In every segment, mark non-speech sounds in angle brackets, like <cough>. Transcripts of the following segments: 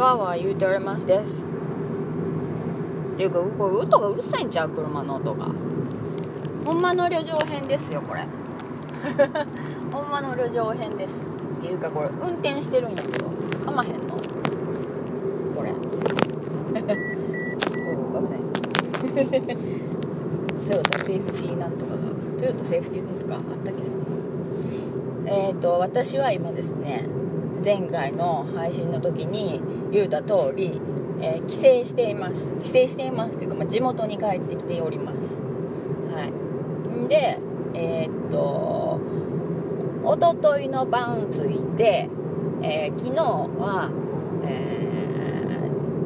わーわー言うておりますです。っていうかこれ音がうるさいんちゃう？車の音が。ほんまの旅情編ですよこれ。<laughs> ほんまの旅情編です。っていうかこれ運転してるんやけど。かまへんの。これ。<laughs> お危ない。<laughs> トヨタセーフティーなんとかがトヨタセーフティーなんとかあったっけそんな。えっ、ー、と私は今ですね前回の配信の時に言うた通り、えー、帰省しています。帰省していますというか、まあ、地元に帰ってきております。はい。でえー、っとおとといの晩着いて、えー、昨日は、え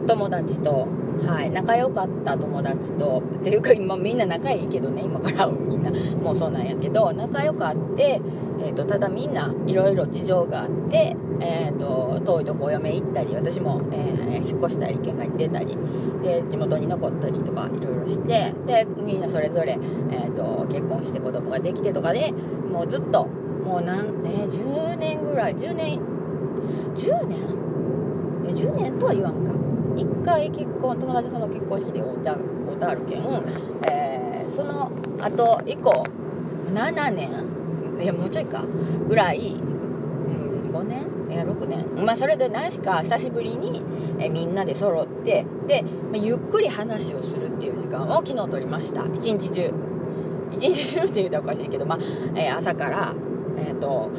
友達とはい、仲良かった友達とっていうか今みんな仲いいけどね今からみんな。もうそうなんやけど仲良かって、えーと、ただみんないろいろ事情があって、えーと、遠いとこお嫁行ったり私も、えー、引っ越したり県外に出たりで地元に残ったりとかいろいろしてでみんなそれぞれ、えーと、結婚して子供ができてとかでもうずっともう何、えー、10年ぐらい10年10年？え10年とは言わんか。1回結婚友達その結婚式で会うたあるけん、えー、その後以降7年？いやもうちょいか。ぐらい、うん、5年？いや6年。まあそれで何しか久しぶりに、えみんなで揃ってで、まあ、ゆっくり話をするっていう時間を昨日取りました。一日中。一日中って言うとおかしいけど、まあえー、朝からえっ、ー、と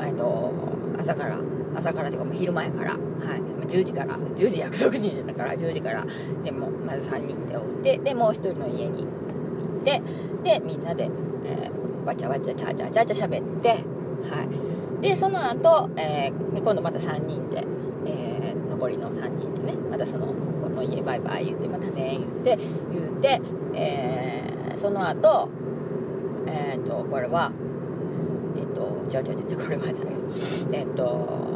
え、ー、と朝から朝からというかもう昼前から、はい、10時から。10時約束時だから10時から。でもまず3人でおってでもう1人の家に行ってでみんなで、えー、わちゃわちゃチャーチャーチャーチャー喋って、はい、でその後、えー、今度また3人で、えー、残りの3人でねまたそのこの家バイバイ言ってまたね言って言うて、えー、その後えっ、ー、とこれはえっ、ー、と違う違う違うこれはじゃない。えっ、ー、と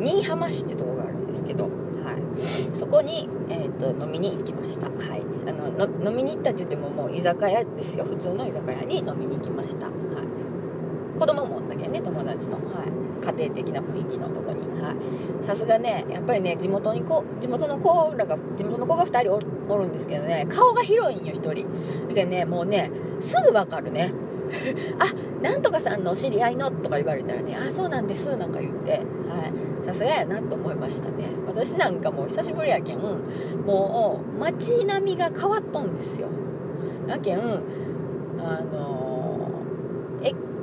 新居浜市ってとこがあるんですけど、はい、そこに、えーと、飲みに行きました、はい、あの飲みに行ったって言ってももう居酒屋ですよ。普通の居酒屋に飲みに行きました、はい、子供もおったけね友達の、はい、家庭的な雰囲気のとこに。さすがねやっぱりね地元にこ地元の子らが地元の子が2人おるんですけどね顔が広いんよ1人。だけどねもうねすぐ分かるね。<laughs> あなんとかさんのお知り合いのとか言われたらねあそうなんですなんか言って。はい。さすがやなと思いましたね。私なんかもう久しぶりやけんもう街並みが変わっとんですよ。やけんあの、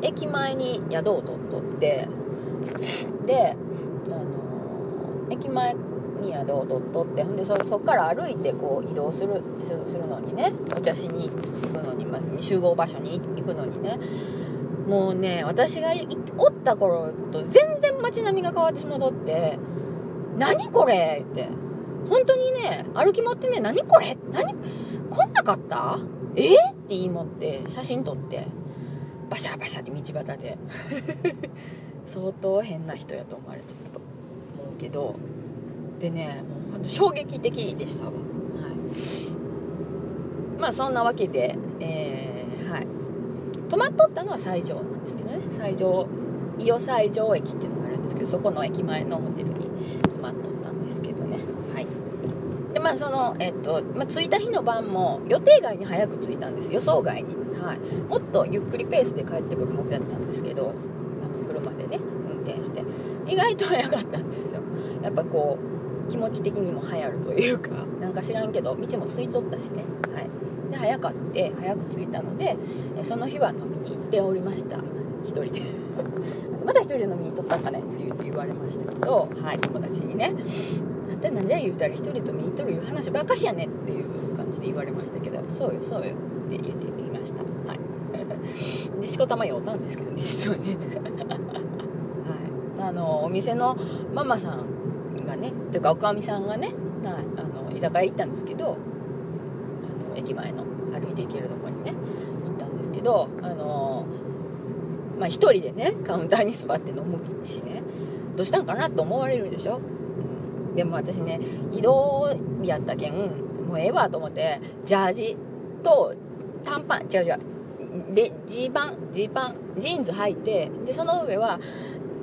駅前に宿を取っとってであのー、駅前に宿を取っとってほんでそそっから歩いてこう移動するするのにねお茶しに行くのに、まあ、集合場所に行くのにね。もうね私がおった頃と全然街並みが変わってしまうとって「何これ!」って。本当にね歩き持ってね「何これ？何こんなかった？え？ー、って言い持って写真撮って。バシャバシャって道端で。<laughs> 相当変な人やと思われとったと思うけど。でねもうほんと衝撃的でしたわ。はい。まあそんなわけでえー、はい。泊まっとったのは西条なんですけどね。西条伊予西条駅っていうのがあるんですけどそこの駅前のホテルに泊まっとったんですけどね。はい。でまあそのえっと、まあ、着いた日の晩も予定外に早く着いたんです。予想外に。はい。もっとゆっくりペースで帰ってくるはずだったんですけどあの車でね運転して。意外と早かったんですよ。やっぱこう気持ち的にも流行るというかなんか知らんけど道も空いとったしね。はい。で早かって早く着いたのでその日は飲みに行っておりました。1人で。<laughs> また1人で飲みに行っとったんかね？って言って言われましたけどはい。友達にね「あんたなんじゃ言うたら1人で飲みに行っとるいう話ばっかしやね」っていう感じで言われましたけど「そうよそうよ」って言ってしこたま酔ったんですけどね実はね。<laughs> はい。あのお店のママさんがねというかおかみさんがね、はい、あの居酒屋行ったんですけどあの駅前の歩いて行けるとこにね行ったんですけどあのまあ1人でねカウンターに座って飲むしねどうしたんかなと思われるでしょ、うん、でも私ね移動やったけんもうええわと思ってジャージと短パン違う違うでジーパンジーパンジーンズ履いてでその上は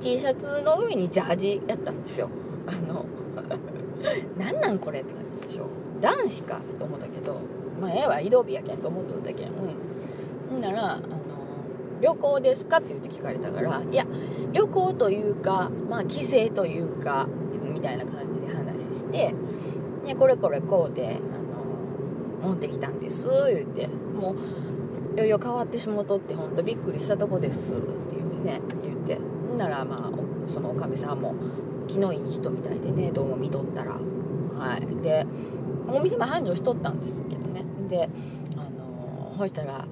T シャツの上にジャージやったんですよ。あの <laughs> なんなんこれって感じでしょ。男子かと思ったけどまあええわ移動日やけんと思っとったけん。うん。ほんならあの旅行ですかって言って聞かれたからいや旅行というかまあ帰省というかみたいな感じで話して「いこれこれこうであの持ってきたんです」言って。もういよいよ変わってしもとってほんとびっくりしたとこですって言ってね言って。ならまあそのおかみさんも気のいい人みたいでねどうも見とったら。はい。でお店も繁盛しとったんですけどね。であのほしたらあ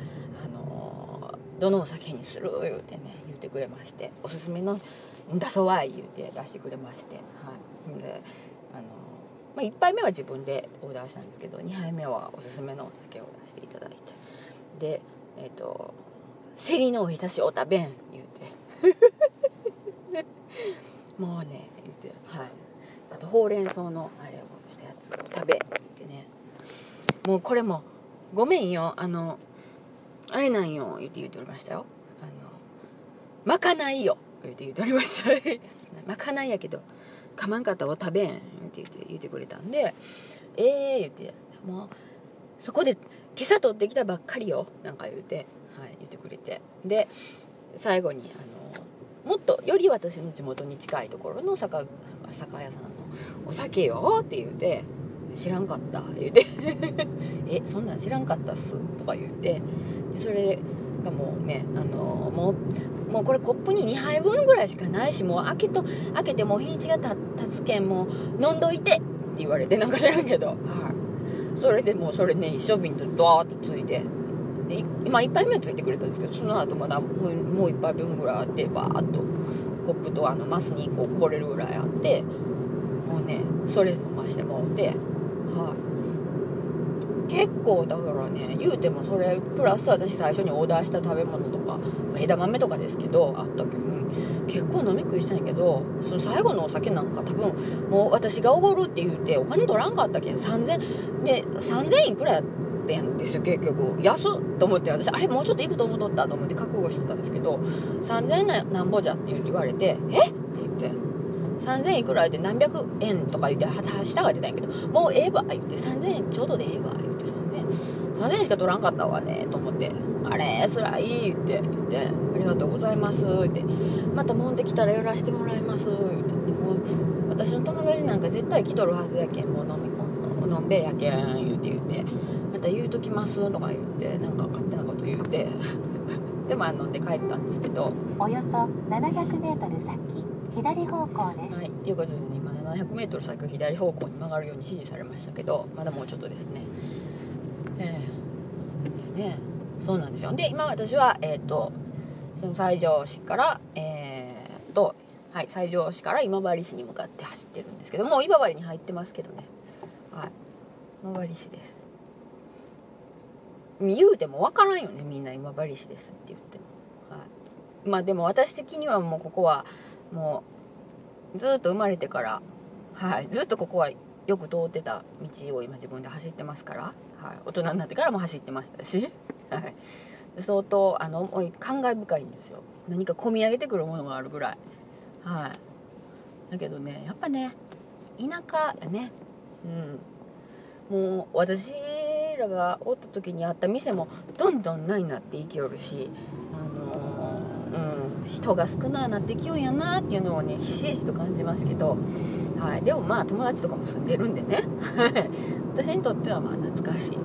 のどのお酒にする？言うてね言ってくれまして。おすすめの出そうわい言うて出してくれまして。はい。であのまあ、1杯目は自分でオーダーしたんですけど2杯目はおすすめのお酒を出していただいて。でえっ、ー、と「セリのおひたしお食べん <laughs>」言うて。もうね言うてはい。あとほうれん草のあれをしたやつを食べ言ってね。もうこれも「ごめんよ。あのあれなんよ」言って言うておりましたよ。あの「まかないよ」言うて言うておりました。<laughs> まかないやけどかまんかったら食べんって言って言ってくれたんでええー、言って。もうそこで今朝取ってきたばっかりよなんか言うて、はい、言ってくれて。で最後にあのもっとより私の地元に近いところの酒屋さんのお酒よって言うて知らんかった言うて <laughs> えそんなん知らんかったっすとか言うて。でそれがもうねあのもうもうこれコップに2杯分ぐらいしかないしもう開けと開けてもう日にちがたつけんもう飲んどいてって言われてなんか知らんけど。はい。それでもうそれね一升瓶とドワーッとついて。で今1杯目ついてくれたんですけどその後まだもうもう1杯分ぐらいあってバーッと。コップとあのマスにこうこぼれるぐらいあって。もうねそれ飲ましてもらって。はい。結構だからね言うてもそれプラス私最初にオーダーした食べ物とか枝豆とかですけどあったけど結構飲み食いしたんやけどその最後のお酒なんか多分もう私がおごるって言うてお金取らんかったけん3000で3000いくらやってんですよ結局。安っと思って私あれもうちょっといくと思っとったと思って覚悟してたんですけど3000なんぼじゃって言われてえっ？て言って。3000いくらで何百円とか言って下が出たんやけどもうええわ言って。3000円ちょうどでええわ言って。3000円3000円しか取らんかったわねと思って。あれつらい言って言って。ありがとうございますって。また持ってきたら寄らしてもらいます言って。もう私の友達なんか絶対来とるはずやけんもう飲みのんべえやけん言うて言って。また言うときますとか言ってなんか勝手なこと言うて。<laughs> でも飲んで帰ったんですけど。およそ 700m 先左方向です。はい、ということで、ね、今 700m 先を左方向に曲がるように指示されましたけどまだもうちょっとですね。えー、でねそうなんですよ。で今私は、えーと、その西条市からえー、と、はい、西条市から今治市に向かって走ってるんですけどもう今治に入ってますけどね。はい。今治市です。言うても分からんよねみんな今治市ですって言っても、はい、まあでも私的にはもうここはもうずっと生まれてから、はい、ずっとここはよく通ってた道を今自分で走ってますから、はい、大人になってからも走ってましたし、<laughs> はい、相当あの思い感慨深いんですよ。何か込み上げてくるものがあるぐらい。はい。だけどねやっぱね田舎やね。うん。もう私らがおった時にあった店もどんどんないなって生きよるし。人が少なくなってきよんやなっていうのをねひしひしと感じますけど、はい、でもまあ友達とかも住んでるんでね。<laughs> 私にとってはまあ懐かしい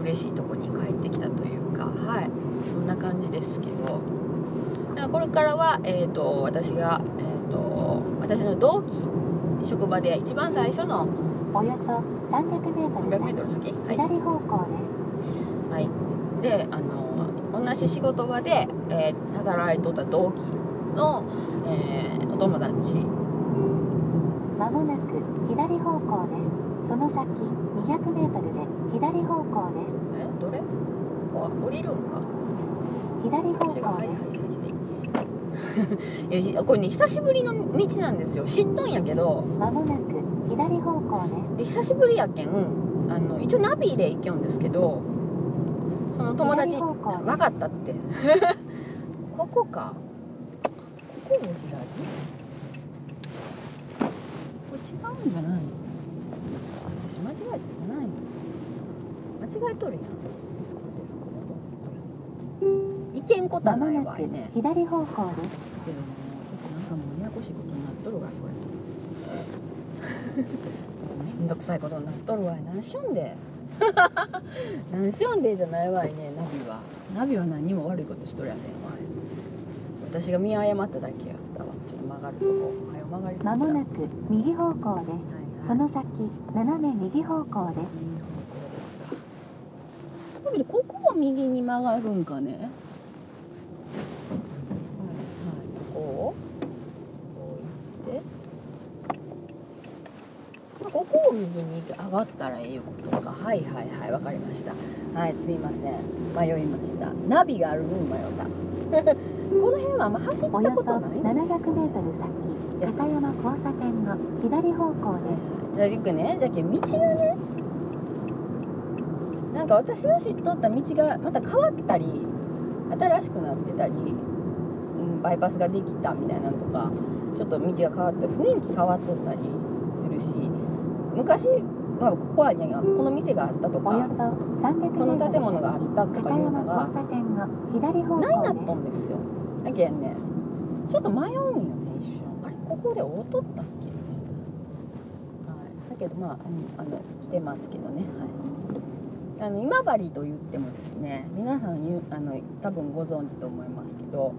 嬉しいとこに帰ってきたというかはい。そんな感じですけど。これからは、えーと、私が、えーと、私の同期職場で一番最初のおよそ 300m 先左方向です、はい、であの同じ仕事場で、えー、働いとった同期の、えー、お友達。まもなく左方向です。その先 200m で左方向です。え？どれ？ここ降りるんか？左方向です、はいはいい。やこれね久しぶりの道なんですよ。知っとんやけど。まもなく左方向です。で久しぶりやけんあの一応ナビで行きょんですけどその友達分か。ったって。<laughs> ここか。ここも左こっちうんじゃないの？私間違えてないの。間違えとるやん。いけんことはないわいね。左方向です。けどもちょっとなんかもうややこしいことになっとるわこれ。<laughs> めんどくさいことになっとるわい何しよんで <laughs> 何しよんでじゃないわいね。ナビは。ナビは何も悪いことしとりゃせんわい私が見誤っただけやったわ。ちょっと曲がるとこ。はよ曲がりまもなく右方向です。はいはい。その先、斜め右方向です。だけどここは右に曲がるんかねはいはいここをこう行ってここを右に上がったらええいうことか。はいはいはい。わかりました。はいすいません。迷いました。ナビがある分迷った。<laughs> この辺はあんま走ったおよそことない？700メートル先、片山交差点の左方向です。じゃありくね。じゃけ道がねなんか私の知っとった道がまた変わったり新しくなってたり、うん、バイパスができたみたいなのとかちょっと道が変わって雰囲気変わっとったりするし昔はここはねこの店があったとかそ300メートこルの建物があったとか片いうのがないなっ向とんですよ。だけんねちょっと迷うんよね一瞬。あれここで音ったったいな、はい、だけどまああの来てますけどね。はい。あの今治と言ってもですね皆さんゆあの多分ご存知と思いますけど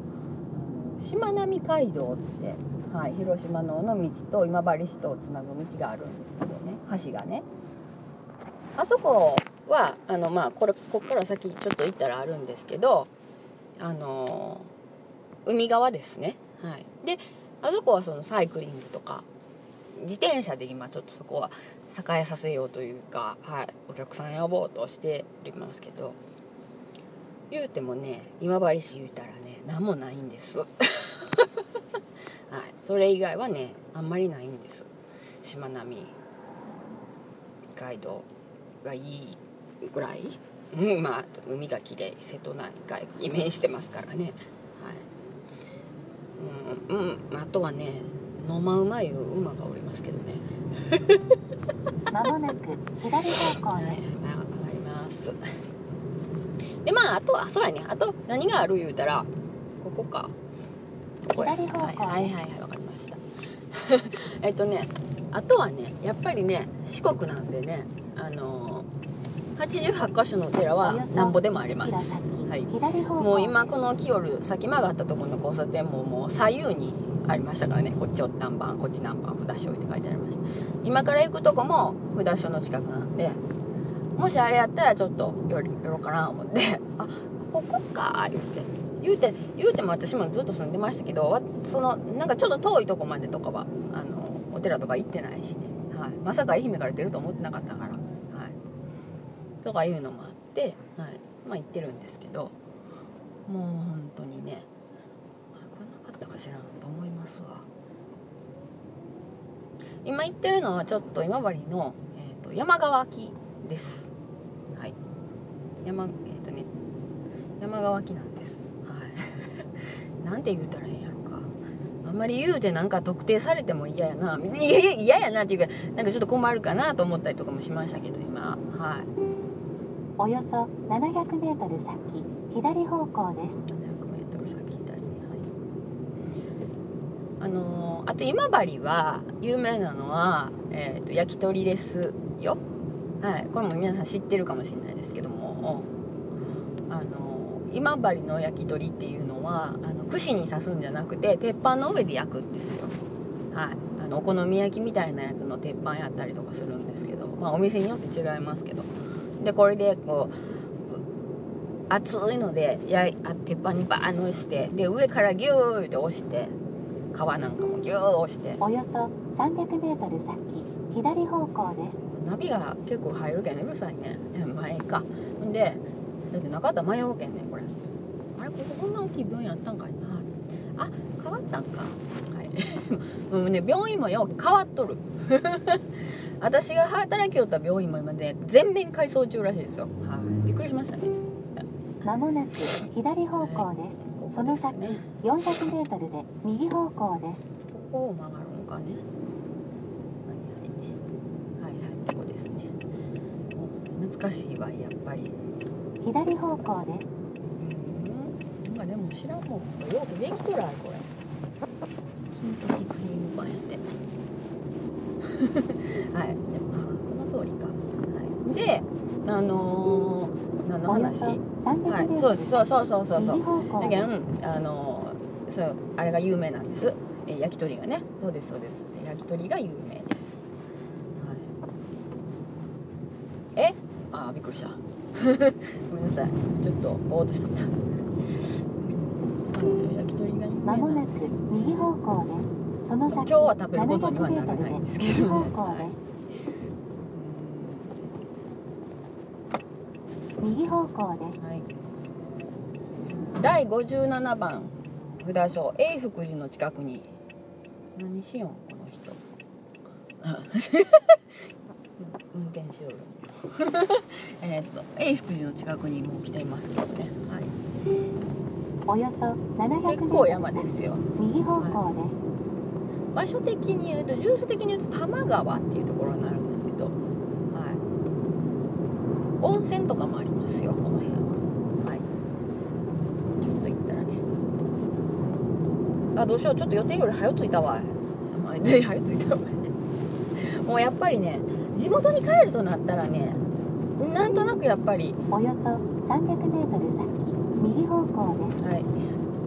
しまなみ海道って、はい、広島の尾道と今治市とをつなぐ道があるんです橋がね。あそこはあのまあこれこっから先ちょっと行ったらあるんですけどあの海側ですね。はい。であそこはそのサイクリングとか自転車で今ちょっとそこは栄えさせようというか、はい、お客さん呼ぼうとしておりますけど言うてもね今治市言うたらね何もないんです。<laughs> はい。それ以外はねあんまりないんです。しまなみ。海道がいいぐらい、うん、まあ海がきれい瀬戸内海に面してますからね。はい。うん、うん、あとはね野間馬いう馬がおりますけどね。<laughs> まもなく左方向はい、です。まあ、上がります。でまああとはそうやね。あと何がある言うたらここか。ここや。左方向はいはいはいはいわかりました。<laughs> えっとねあとはねやっぱりね四国なんでねあの88箇所のお寺はなんぼでもあります。はい。もう今このキヨル先曲がったところの交差点ももう左右にありましたからね。こっち何番こっち何番札所置いて書いてありました今から行くとこも札所の近くなんでもしあれやったらちょっと寄ろうかな思って。あここか言うて。言うて言うても私もずっと住んでましたけどわそのなんかちょっと遠いとこまでとかはあの寺とか行ってないしね、はい、まさか愛媛から出ると思ってなかったから、はい、とかいうのもあって、はい、まあ行ってるんですけどもう本当にねこんなかったかしらんと思いますわ。今行ってるのはちょっと今治の、えー、と山川脇です。はい。山えっ、とね山川脇なんです。はい。<laughs> なんて言うたらええんやろ。あんまり言うてなんか特定されても嫌やな。いやいや嫌やなっていうかなんかちょっと困るかなと思ったりとかもしましたけど今。はい。およそ700メートル先、左方向です。700m 先左はい。あのーあと今治は有名なのは、えー、と焼き鳥ですよ。はい。これも皆さん知ってるかもしれないですけども。あのー今治の焼き鳥っていうのはあの串に刺すんじゃなくて鉄板の上で焼くんですよ。はい。あのお好み焼きみたいなやつの鉄板やったりとかするんですけどまあお店によって違いますけど。でこれでこう熱いのでやいあ鉄板にバーンのしてで上からギューって押して皮なんかもギュー押して。およそ300メートル先、左方向です。ナビが結構入るけんうるさいね。前か。でだってなかったら迷うけんねこここんな大きい病院あったんかいなあ変わったんか、はい、も <laughs> うね病院もよ変わっとる。<laughs> 私が働きよった病院も今ね全面改装中らしいですよ。はい。びっくりしましたね。まもなく左方向です、はい、その先四百メートルで右方向です。ここを曲がるのかね。はいはい、はいはい、ここですね。懐かしいわやっぱり。左方向です。でも知らんもん。よくできとらいこれ。金時クリームパンやって。<laughs> はいでもあこの通りか、はい、であのー、何の話？そ300はいそうそうそうそうそう。そうだけどあのーそうあれが有名なんです。え焼き鳥がね。そうですそうです。焼き鳥が有名です、はい、え？あーびっくりした。<laughs> ごめんなさい。ちょっとぼーっとしとったそうですよ焼き鳥が有名なんですよ右方向ですその先今日は食べることにはならないんですけどね。700メートルで右方向で。す右方向ですはい、第57番札所永福寺の近くに何しよんこの人。あ <laughs> 運転しよる <laughs> えーっと永福寺の近くにもう来ていますけどね、はい、およそ700メートル結構山ですよ。右方向です。場所的に言うと住所的に言うと多摩川っていうところになるんですけど、はい、温泉とかもありますよこの辺は、はい、ちょっと行ったらね。あどうしよう。ちょっと予定より早着いたわ。早着いたわ。もうやっぱりね地元に帰るとなったらねなんとなくやっぱり。およそ300メートル先右方向ですはい、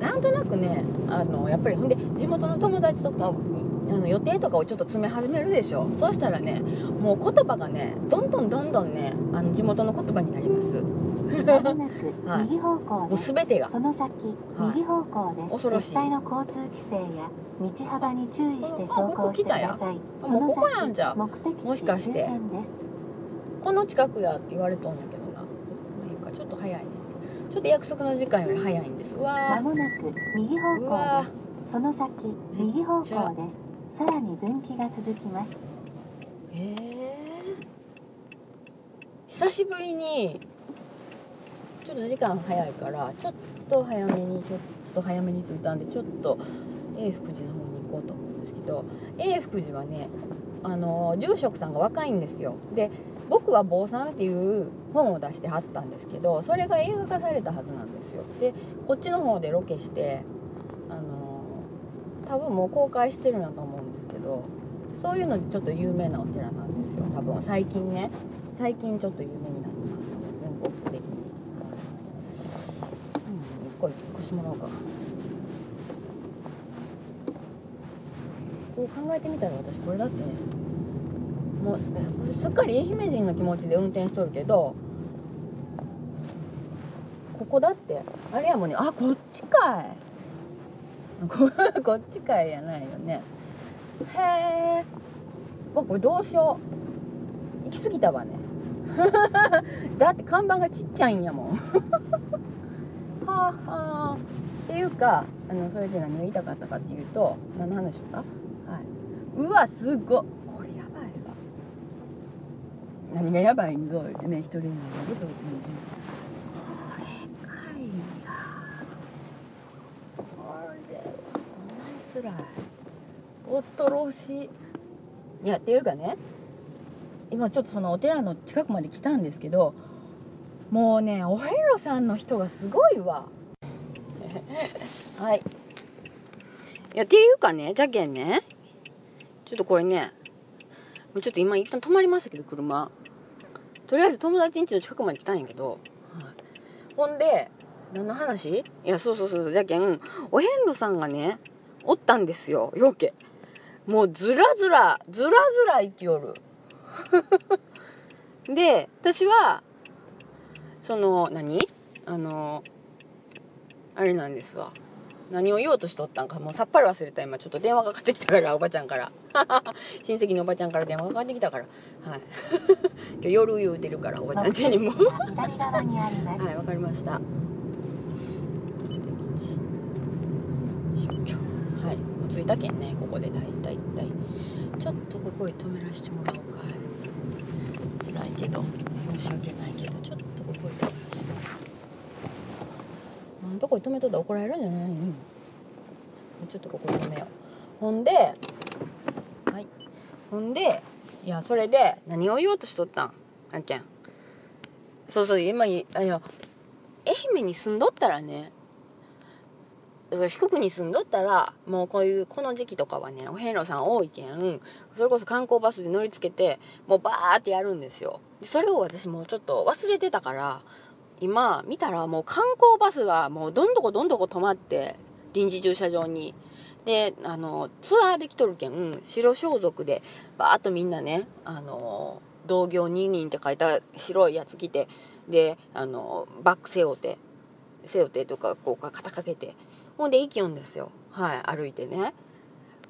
なんとなくねあのやっぱりほんで地元の友達とかにあの予定とかをちょっと詰め始めるでしょ。そうしたらねもう言葉がねどんどんどんどんねあの地元の言葉になります。はい。右方向もうです、全てが。その先、はい。右方向です。恐ろしい。実際の交通規制や道幅に注意してあ走行してください。あもうここやんじゃあ。目的地もしかして。この近くやって言われとんやけどな。ちょっと早いねちょっと約束の時間より早いんです。うまわもなく右方向ですその先右方向です。さらに分岐が続きます。え久しぶりにちょっと時間早いからちょっと早めにちょっと早めに着いたんでちょっと永福寺の方に行こうと思うんですけど永福寺はねあの住職さんが若いんですよ。で僕は坊さんっていう本を出してはったんですけどそれが映画化されたはずなんですよ。でこっちの方でロケしてあの多分もう公開してるんだと思うんですけどそういうのでちょっと有名なお寺なんですよ。多分最近ね最近ちょっと有名になってます。ので全国的に。うん一個一個してもらおうか。こう考えてみたら私これだってもうすっかり愛媛人の気持ちで運転しとるけどここだってあれやもんねあこっちかい。<laughs> こっちかいやないよね。へえわこれどうしよう。行き過ぎたわね。<laughs> だって看板がちっちゃいんやもん。<laughs> はあはあっていうかあのそれで何が言いたかったかっていうと何の話しようかはい。うわすごっ。何がやばいんぞってね一人にブツブツ言うてこれかいや。これどないすらい恐ろしい。いやっていうかね今ちょっとそのお寺の近くまで来たんですけどもうねお遍路さんの人がすごいわ。<laughs> はい。いやっていうかねじゃけんねちょっとこれねもうちょっと今一旦止まりましたけど車とりあえず友達ん家の近くまで来たんやけど、はい。ほんで何の話？いやそうそうそうじゃけんお遍路さんがねおったんですよよけ。もうずらずらずらずら生きよる。<laughs> で私はその何？あのあれなんですわ。何を言おうとしとったんか。もうさっぱり忘れた今。ちょっと電話がかかってきたからおばちゃんから。<laughs> 親戚のおばちゃんから電話がかかってきたから。はい。<laughs> 今日夜言うてるからおばちゃん家にも。は左側にありますはいわかりました。はいもう着いたけんねここで。だいたいたい。ちょっとここへ止めらしてもらおうか。辛いけど申し訳ないけどちょっとここへ止めらしてもらおう。あんとこに止めとったら怒られるんじゃないうちょっとここ止めよう。ほんではい。ほんでいやそれで何を言おうとしとったん？あんけん。そうそう今いあいや愛媛に住んどったらね四国に住んどったらもうこういうこの時期とかはねお遍路さん多いけんそれこそ観光バスで乗りつけてもうバーってやるんですよ。でそれを私もうちょっと忘れてたから今見たらもう観光バスがもうどんどこどんどこ止まって臨時駐車場に。であのツアーで来とるけん白装束でバーッとみんなねあの同業2人って書いた白いやつ着てであのバッグ背負って背負ってとかこうか肩掛けて。ほんで行きよんですよ。はい歩いてね。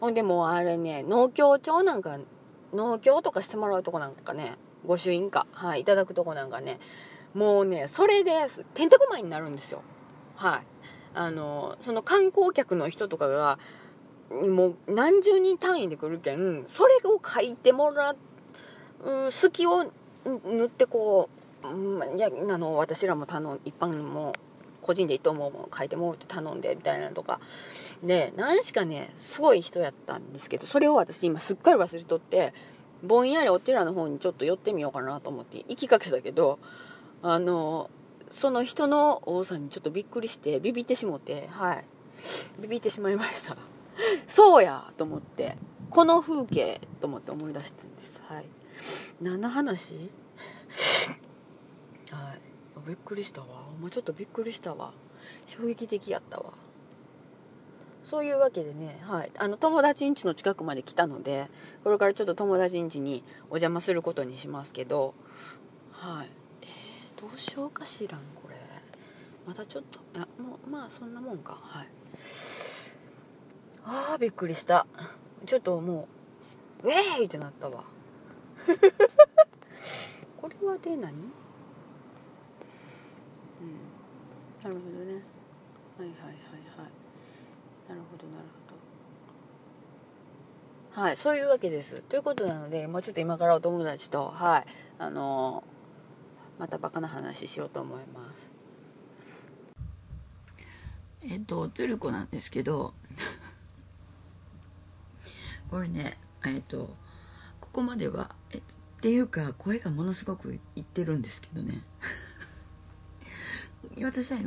ほんでもうあれね農協町なんか農協とかしてもらうとこなんかね御朱印か。はいいただくとこなんかね。もうねそれでてんてこまいになるんですよ。はい。あのその観光客の人とかがもう何十人単位で来るけんそれを書いてもらう隙を塗ってこう、うん、いやあの私らも頼ん一般も個人で糸もも書いてもらって頼んでみたいなのとかで何しかねすごい人やったんですけどそれを私今すっかり忘れとってぼんやりお寺の方にちょっと寄ってみようかなと思って行きかけたけどあのその人の多さにちょっとびっくりしてビビってしもてはい。ビビってしまいました。そうやと思ってこの風景と思って思い出してたんです。はい。何の話？はい。びっくりしたわ。もうちょっとびっくりしたわ。衝撃的やったわ。そういうわけでね、はい、あの友達ん家の近くまで来たのでこれからちょっと友達ん家にお邪魔することにしますけどはい、どうしようかしらんこれ。またちょっといやもうまあそんなもんか。はい。あーびっくりした。ちょっともうウェーイってなったわ。<laughs> これはで何？うん。なるほどね。はいはいはいはい。なるほどなるほど。はいそういうわけです。ということなのでもうちょっと今からお友達とはい。あのー、またバカな話しようと思います。えっとトゥルコなんですけどこれねえっとここまではえっていうか声がものすごくいってるんですけどね。<laughs> 私は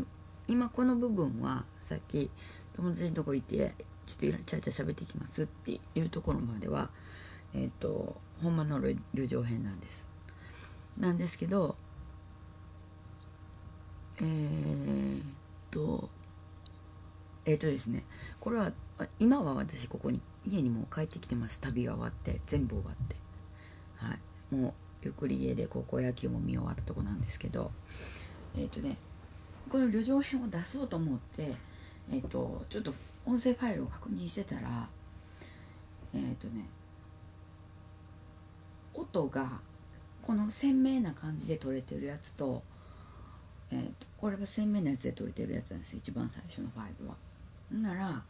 今この部分はさっき友達のとこ行ってちょっといらちゃちゃ喋っていきますっていうところまではえっ、ー、とほんまの旅情編なんです。なんですけどえー、っとえー、っとですねこれは今は私ここに家にもう帰ってきてます。旅が終わって全部終わって。はい。もうゆっくり家で高校野球も見終わったとこなんですけど。えっ、とねこの旅情編を出そうと思って、えーと、ちょっと音声ファイルを確認してたらえっ、とね音がこの鮮明な感じで撮れてるやつと,、えーと、これが鮮明なやつで撮れてるやつなんです一番最初のファイルは。なら、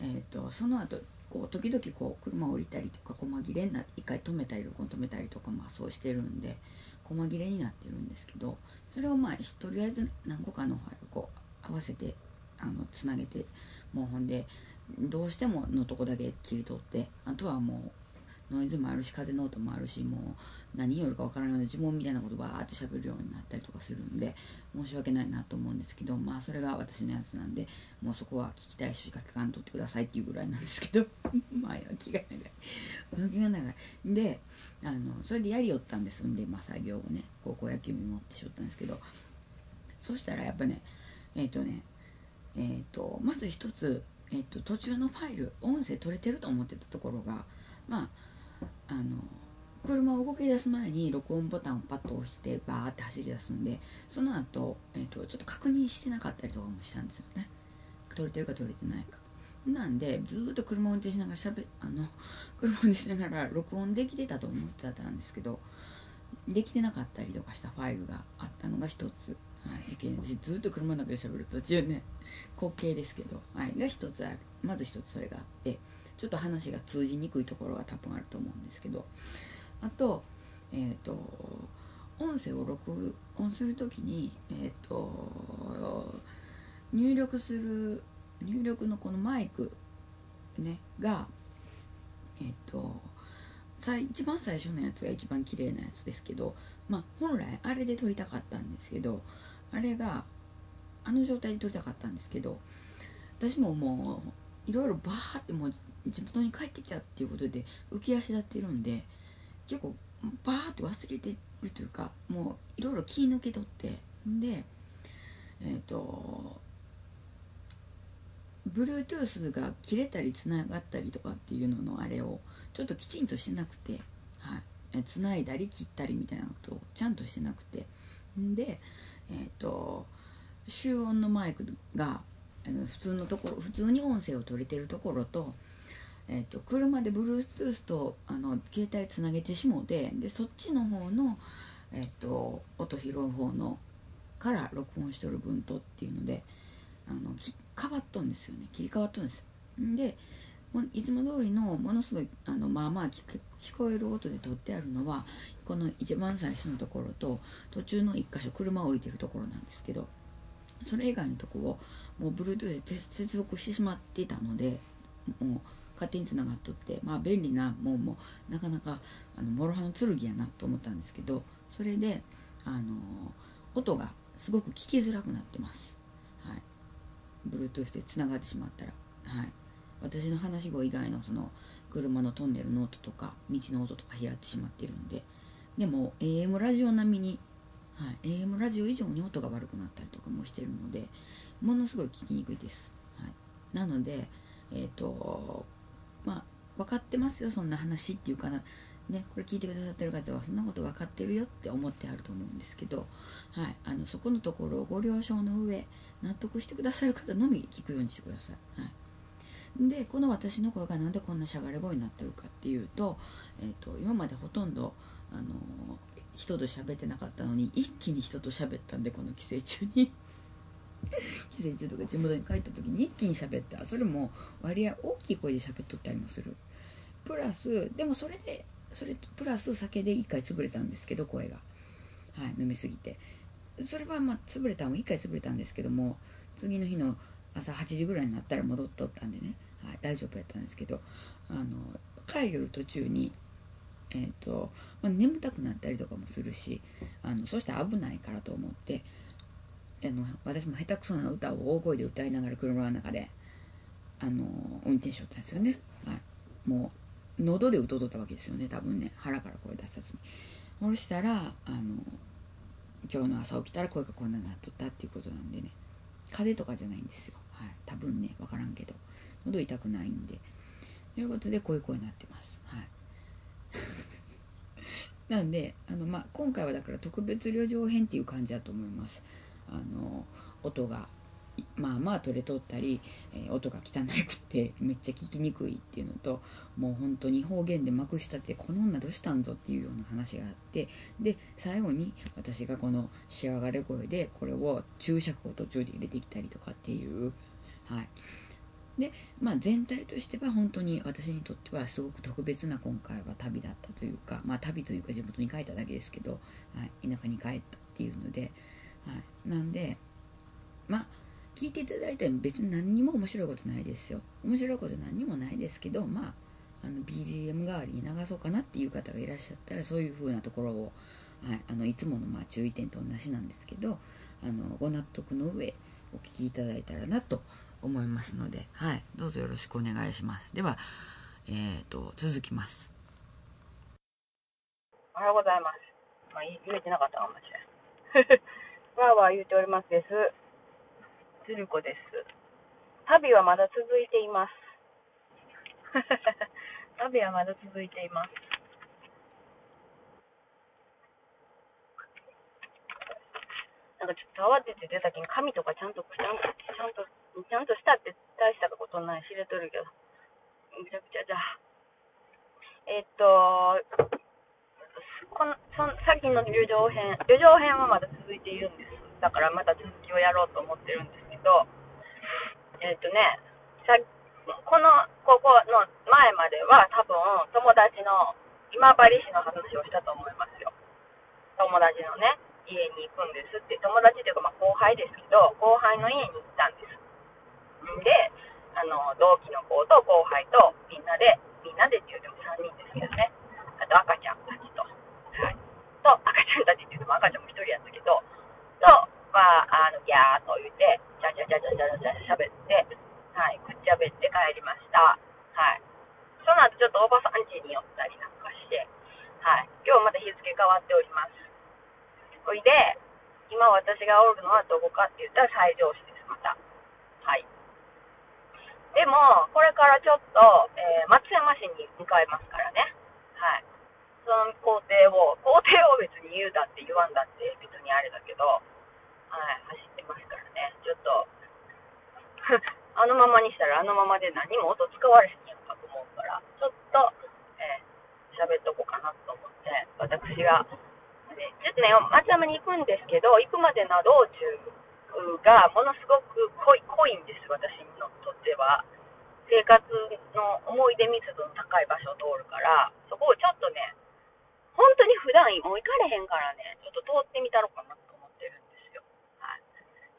えーと、その後こう時々こう車降りたりとか細切れになって一回止めたり録音止めたりとかまあそうしてるんで細切れになってるんですけどそれをまあとりあえず何個かのファイルこう合わせてあのつなげてもうほんでどうしてものとこだけ切り取ってあとはもうノイズもあるし風の音もあるしもう何よるかわからないような呪文みたいなことばーっと喋るようになったりとかするんで申し訳ないなと思うんですけどまあそれが私のやつなんでもうそこは聞きたい人しか聞かんとってくださいっていうぐらいなんですけどまあ気が長い気が長いで。あのそれでやりよったんですんで、まあ、作業をね高校野球見持ってしよったんですけどそしたらやっぱねえっ、ー、とねえっ、ー、とまず一つ、えーと、途中のファイル音声取れてると思ってたところがまああの車を動き出す前に録音ボタンをパッと押してバーって走り出すんでその後、えーとちょっと確認してなかったりとかもしたんですよね。取れてるか取れてないか。なんでずっと車を運転しながらしゃべあの <laughs> 車を運転しながら録音できてたと思ってたんですけどできてなかったりとかしたファイルがあったのが一つ、はい、ずっと車の中で喋る途中ね滑稽ですけど、はい、が一つある。まず一つそれがあってちょっと話が通じにくいところが多分あると思うんですけどあとえっ、ー、と音声を録音する時にえっ、ー、と入力する入力のこのマイクねがえっとさ一番最初のやつが一番綺麗なやつですけど、まあ、本来あれで撮りたかったんですけどあれがあの状態で撮りたかったんですけど私ももういろいろバーってもう地元に帰ってきたっていうことで浮き足立ってるんで結構バーって忘れてるというかもういろいろ気抜けとって。でえっ、ー、と Bluetooth が切れたりつながったりとかっていうののあれをちょっときちんとしてなくて、はい、つないだり切ったりみたいなことをちゃんとしてなくて。でえっ、ー、と集音のマイクがあの普通のところ普通に音声を取れてるところと,、えーと、車で Bluetooth とあの携帯つなげてしもてでそっちの方の、えーと、音拾う方のから録音しとる分とっていうのであの変わっとんですよね。切り替わっとんですでいつも通りのものすごいあのまあまあ聞こえる音で撮ってあるのはこの一番最初のところと途中の1箇所車を降りてるところなんですけどそれ以外のとこをもう Bluetooth で接続してしまっていたのでもう勝手につながっとってまあ便利なもうもなかなかあの諸刃の剣やなと思ったんですけどそれであの音がすごく聞きづらくなってます。はい、Bluetooth でつながってしまったら。はい。私の話し声以外のその車のトンネルの音とか道の音とか拾ってしまってるんででも AM ラジオ並みに、はい、AM ラジオ以上に音が悪くなったりとかもしてるのでものすごい聞きにくいです、はい、なのでえっ、ー、とまあ分かってますよそんな話っていうかな。ね、これ聞いてくださってる方はそんなこと分かってるよって思ってあると思うんですけど、はい、あのそこのところをご了承の上納得してくださる方のみ聞くようにしてください。はい。でこの私の声がなんでこんなしゃがれ声になってるかっていうと,、えーと、今までほとんど、あの人と喋ってなかったのに一気に人と喋ったんでこの寄生虫に。<laughs> 寄生虫とか地元に帰った時に一気に喋ったそれも割合大きい声で喋っとったりもする。プラスでもそれでそれプラス酒で1回潰れたんですけど声が。はい飲みすぎて。それはまあ潰れたも1回潰れたんですけども次の日の朝8時ぐらいになったら戻っとったんでね。はい、大丈夫やったんですけどあの帰る途中に、えーとまあ、眠たくなったりとかもするしあのそして危ないからと思ってあの私も下手くそな歌を大声で歌いながら車の中であの運転しよったんですよね、はい、もう喉で歌うとったわけですよね多分ね。腹から声出さずに。そしたらあの今日の朝起きたら声がこんなになっとったっていうことなんでね。風邪とかじゃないんですよ、はい、多分ね分からんけど。喉痛くないんで。ということでこういう声になってます。はい。<laughs> なんであの、まあ、今回はだから特別旅情編っていう感じだと思います。あの音がまあまあ取れとったり、え、音が汚くってめっちゃ聞きにくいっていうのともう本当に方言でまくしたってこの女どうしたんぞっていうような話があってで最後に私がこの仕上がれ声でこれを注釈を途中で入れてきたりとかっていうはい。で、まあ、全体としては本当に私にとってはすごく特別な今回は旅だったというか、まあ、旅というか地元に帰っただけですけど、はい、田舎に帰ったっていうので、はい、なんでまあ聞いていただいても別に何にも面白いことないですよ面白いこと何にもないですけどまああの BGM 代わりに流そうかなっていう方がいらっしゃったらそういう風なところを、はい、あのいつものま注意点と同じなんですけどあのご納得の上お聞きいただいたらなと思いますので、はい、どうぞよろしくお願いします。では、えーと、続きます。おはようございます。まあ、言えてなかったかもしれない。わーわー言うておりますです。つるこです。旅はまだ続いています。<laughs> 旅はまだ続いています。なんかちょっと慌てて出たけん、髪とかちゃんと、ちゃんと、ちゃんとちゃんとしたって大したことない知れとるけど、めちゃくちゃじゃあ、えー、っと、このそさっきの旅情編、旅情編はまだ続いているんです。だからまた続きをやろうと思ってるんですけど、えー、っとね、さこの、ここの前までは多分友達の今治市の話をしたと思いますよ。友達のね、家に行くんですって、友達というかまあ後輩ですけど、後輩の家に行ったんです。で、あの、同期の子と後輩とみんなで、みんなでって言うても3人ですけどね、あと赤ちゃんと、赤ちゃんたちっていうのも赤ちゃんも一人やったけど、と、まあ、あのギャーと言って、じゃじゃじゃじゃじゃじゃしゃべって、はい、くっちゃべって帰りました。はい。その後ちょっとおばさん家に寄ったりなんかして、はい、今日また日付変わっております。ほいで、今私がおるのはどこかって言ったら西条市です、また。はい。でも、これからちょっと、えー、松山市に向かいますからね。の工程を、工程を別に言うだって言わんだって別にあれだけど、はい、走ってますからね。ちょっと <laughs> あのままにしたらあのままで何も音使われへんやんかと思うから、ちょっと、えー、喋っとこうかなと思って、私が、ね、ちょっとね、松山に行くんですけど、行くまでの道中、がものすごく濃い濃いんです、私にとっては。生活の思い出密度の高い場所を通るから、そこをちょっとね、本当に普段もう行かれへんからね、ちょっと通ってみたろうかなと思ってるんですよ。はい。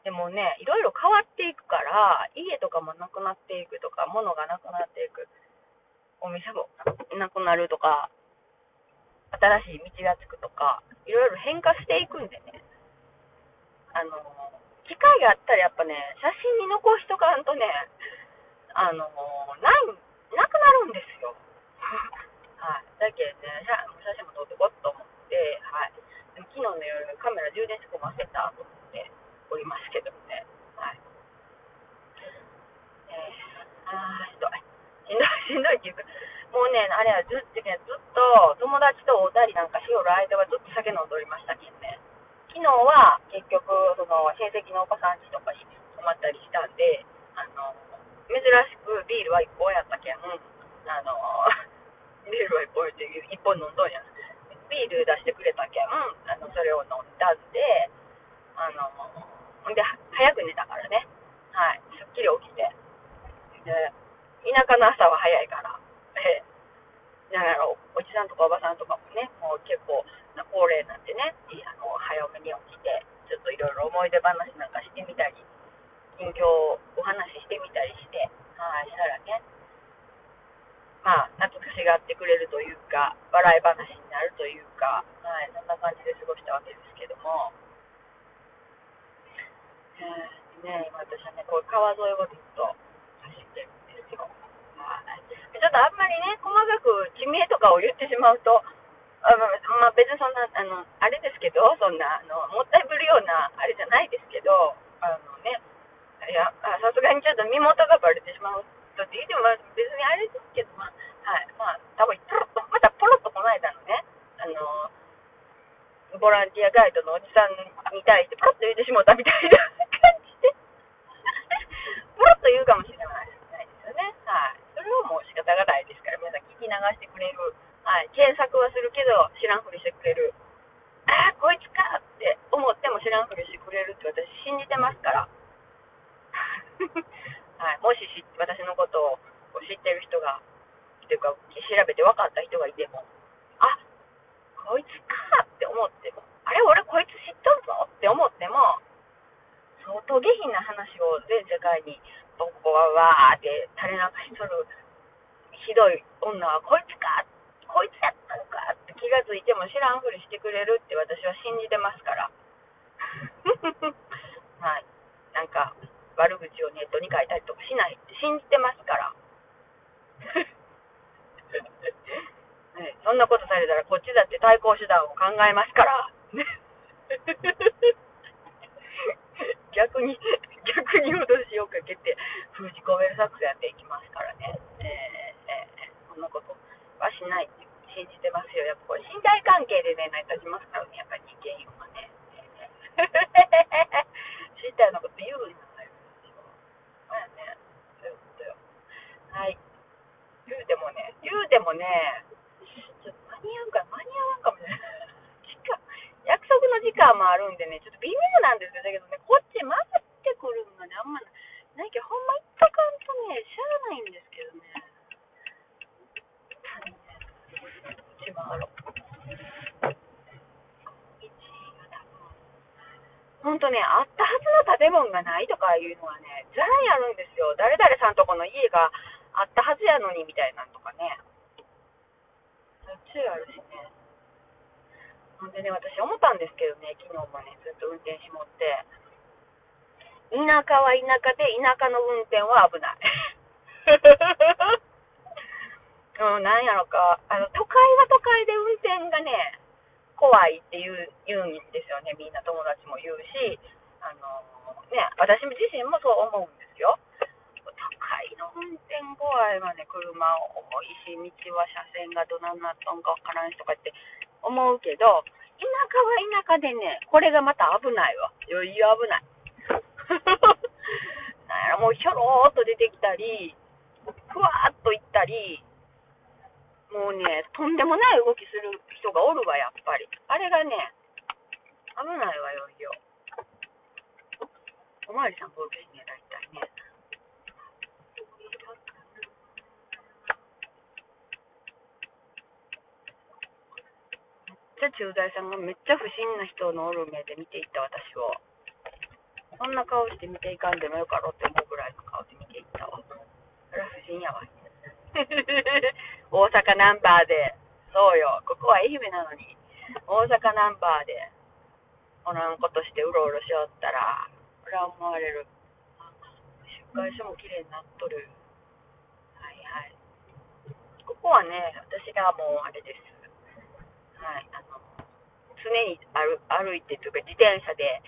でもね、いろいろ変わっていくから、家とかもなくなっていくとか、物がなくなっていく、お店もなくなるとか、新しい道がつくとか、いろいろ変化していくんでね、あの機会があったらやっぱね、写真に残しとかんとね、あのない、なくなるんですよ。<laughs> はい。だけどね、写真も撮ってこっと思って、はい。でも昨日の夜カメラ充電して込ませたと思っておりますけどね。はい。えー、あー、ひどい。しんどい、しんどいっていうか、もうね、あれはずっとね、ずっと友達と会うたりなんかしよる間はずっと酒飲んでおりましたけどね。昨日は結局、その親戚のおばさん家とかに泊まったりしたんで、あの珍しくビールは1本やったけん、あのビールは1本って1本飲んどんやビール出してくれたけん、あのそれを飲んだんで、あのほんで、早く寝たからね、はい、すっきり起きて、で田舎の朝は早いから、えだからおじさんとかおばさんとかもね、もう結構、高齢なんでね、あの早めに起きて、ちょっといろいろ思い出話なんかしてみたり、近況お話ししてみたりして、はい、したらね、まあ、懐かしがってくれるというか、笑い話になるというか、はい、そんな感じで過ごしたわけですけども、えー、ね、今私はね、こう川沿いをずっと走ってるんですよ。はい、ちょっとあんまりね、細かく地名とかを言ってしまうと、あまあ、別にそんな、あの、あれですけど、そんな、あの、もったいぶるような、あれじゃないですけど、あのね、いや、さすがにちょっと身元がバレてしまうとって言っても、別にあれですけど、まあ、はい、まあ、多分ポロッと、またポロッとこの間のね、あの、ボランティアガイドのおじさんに対して、ポロッと言ってしもうたみたいな感じで、<laughs> ポロッと言うかもしれないですよね。はい。それはもう仕方がないですから、皆さん聞き流してくれる。はい、検索はするけど知らんふりしてくれる。ああ、こいつかって思っても知らんふりしてくれるって私信じてますから。<laughs> はい、もし私のことを知ってる人が、というか調べて分かった人がいても、あこいつかって思っても、あれ俺こいつ知っとるぞって思っても、相当下品な話を全世界に僕はわーって垂れ流しとるひどい女はこいつかこいつやったのかって気がついても知らんふりしてくれるって私は信じてますから。<laughs> はい。なんか、悪口をネットに書いたりとかしないって信じてますから。<laughs> ね、そんなことされたらこっちだって対抗手段を考えますから。<laughs> 逆に、逆に脅しをかけて封じ込める作戦でいきますからね。えー、えー、そんなことはしないって信じてますよ。やっぱこれ信頼関係でね、成り立ちますからね、やっぱり人間欲はね。知ったようなこと言うんじゃないですよ。まあね、そういうことよ。はい。言うてもね、言うてもね、ちょっと間に合うか間に合わんかもしれない。時間、約束の時間もあるんでね、ちょっと微妙なんですよ。だけどね、こっち回ってくるのね、あんまないけど、ほんま行ったかんとね、しゃあないんですけどね。しまう。本当ね、あったはずの建物がないとかいうのはね、ざらにあるんですよ。誰々さんとこの家があったはずやのにみたいなんとかね。ちゅうあるしね。ほんでね、私思ったんですけどね、昨日もね、ずっと運転しもって、田舎は田舎で、田舎の運転は危ない。<laughs> うん、なんやろか、あの、都会は都会で運転がね、怖いって言う言うんですよね、みんな友達も言うし、あのね、私自身もそう思うんですよ。運転怖いわね、車重いし、道は車線がどなんなっとんかわからんしとかって思うけど、田舎は田舎でね、これがまた危ないわ。余裕危ない。<laughs> なんやろ、もうひょろーっと出てきたり、ふわーっと行ったり、もうね、とんでもない動きする人がおるわ、やっぱり。あれがね、危ないわよ、いよ。おまわりさん、ボールですね、大体ね。めっちゃ駐在さんがめっちゃ不審な人のおる目で見ていった私を。そんな顔して見ていかんでもよかろうって思うぐらいの顔で見ていったわ。それは不審やわ。<laughs> 大阪ナンバーで、そうよ、ここは愛媛なのに、大阪ナンバーで、おらんことしてうろうろしよったら、これは思われる。出会所も綺麗になっとる。はいはい。ここはね、私がもうあれです。はい、あ、常に歩歩いてというか自転車で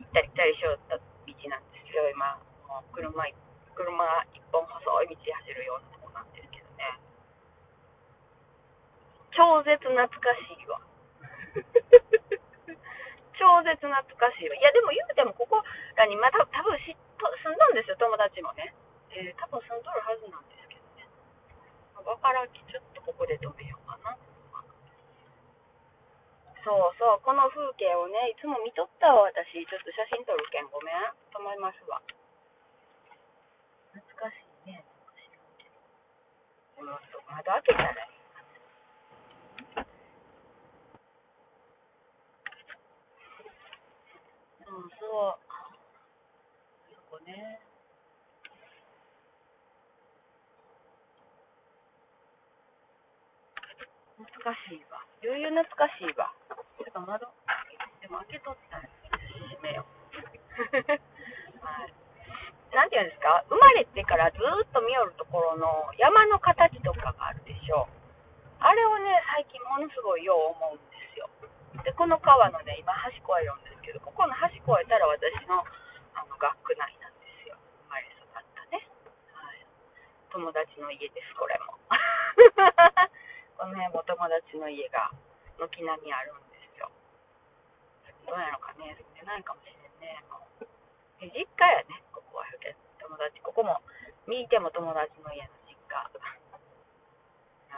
行ったり来たりしよった道なんですよ、今。もう車い、車一本細い道走るようなとこなんですけどね。超絶懐かしいわ。<laughs> 超絶懐かしいわ。いや、でも言うてもここらにまた多分しと住んだんですよ、友達もね。えー、多分住んどるはずなんですけどね。わからんき、ちょっとここで止めよう。そうそう、この風景をね、いつも見とったわ、私。ちょっと写真撮るけん、ごめん。止まりますわ。懐かしいね。うんと、窓開けたらいい。そうそう。そこね。懐かしいわ。余裕懐かしいわ。ちょっと窓、でも開けとったら閉めよう。<laughs> はい。なんていうんですか、生まれてからずっと見よるところの山の形とかがあるでしょう。あれをね、最近ものすごいよう思うんですよ。で、この川のね、今端越えるんですけど、ここの端越えたら私のあの学区内なんですよ。生まれ育ったね。はい。友達の家です、これも。<laughs> この辺も友達の家が軒並みあるんです。どうやのかね、住んでないかもしれんね。もう実家やね、ここは友達。ここも、見ても友達の家の実家。は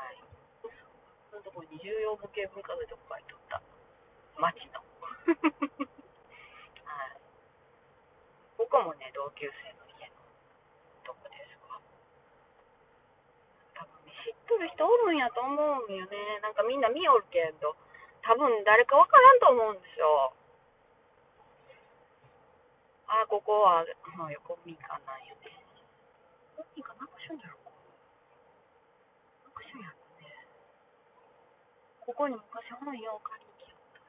い。そのとこに重要無形文化財とか書いとった。町の。<laughs> はい。ここもね、同級生の家のとこですわ。多分ね、知っとる人おるんやと思うんよね。なんかみんな見よるけど、多分誰かわからんと思うんですよ。あ、ここは、もう横民間なんよね。横民間なんかしゅんやろか。なんかしゅんやろね。ここに昔本よう借りに来よった。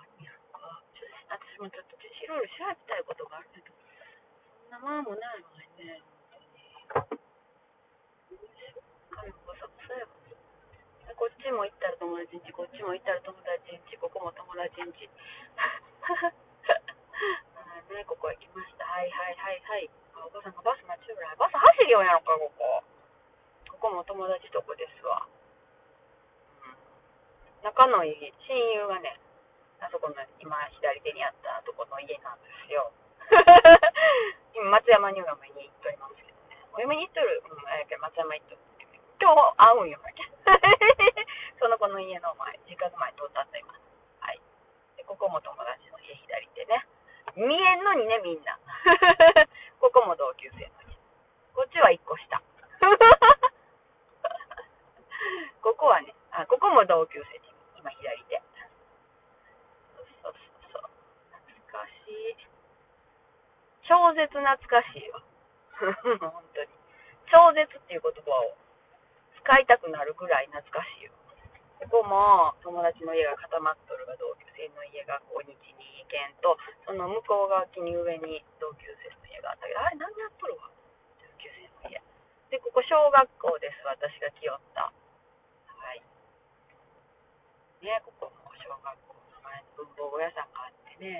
あるんやろか。ちょっと私もちょっといろいろ調べたいことがあるけど、そんなまあもないわね、本当に。神こそ、そうやわでこっちも行ったら友達んち、こっちも行ったら友達んち、ここも友達んち。あね、ここ行きました。はいはいはいはい。あお子さんがバス待ちよるわバス走るようやろか、ここ。ここも友達とこですわ。うん仲のいい親友がね、あそこの今左手にあったとこの家なんですよ。<laughs> 今松山に嫁に行っとりますけどね。お嫁に行っとる、うん、あやけ松山行っとる。今日会うんよ、やけ。<laughs> その子の家の前、実家の前通ったんだ今。ここも友達の家左手ね。見えんのにね、みんな。<laughs> ここも同級生の家。こっちは一個下。<laughs> ここはね、あ、ここも同級生今左手。そうそうそう。懐かしい。超絶懐かしいわ。<laughs> 本当に。超絶っていう言葉を使いたくなるぐらい懐かしいよ。ここも友達の家が固まっとるが同級生の家がこう日に2軒と、その向こう側に上に同級生の家があったけど、あれ何やっとるわ、同級生の家。で、ここ小学校です、私が来よった。はい。ね、ここも小学校の前に文房具屋さんがあってね。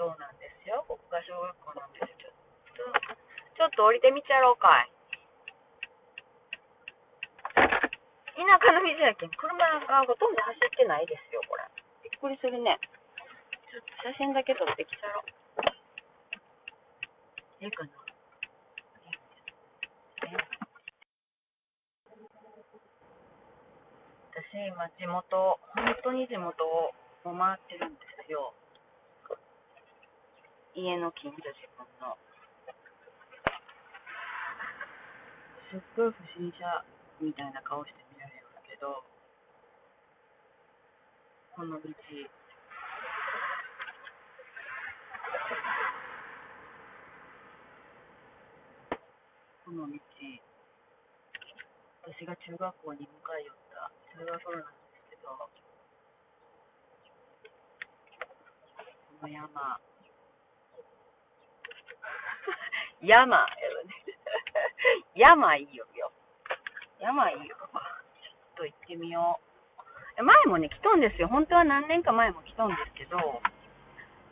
そうなんですよ。ここが小学校なんですよ。ちょっと、ちょっと降りてみちゃろうかい。田舎の道やけん、車がほとんど走ってないですよ、これ。びっくりするね。ちょっと写真だけ撮ってきちゃろう。ええかなええ私、今、地元、本当に地元を回ってるんですよ。家の近所、自分の。すっごい不審者みたいな顔してど、この道、この道、私が中学校に向かい寄った通学路なんですけど、この山、山。<laughs> 山いいよよ。山いいよ。と行ってみよう。前もね、来とんですよ。本当は何年か前も来とんですけど、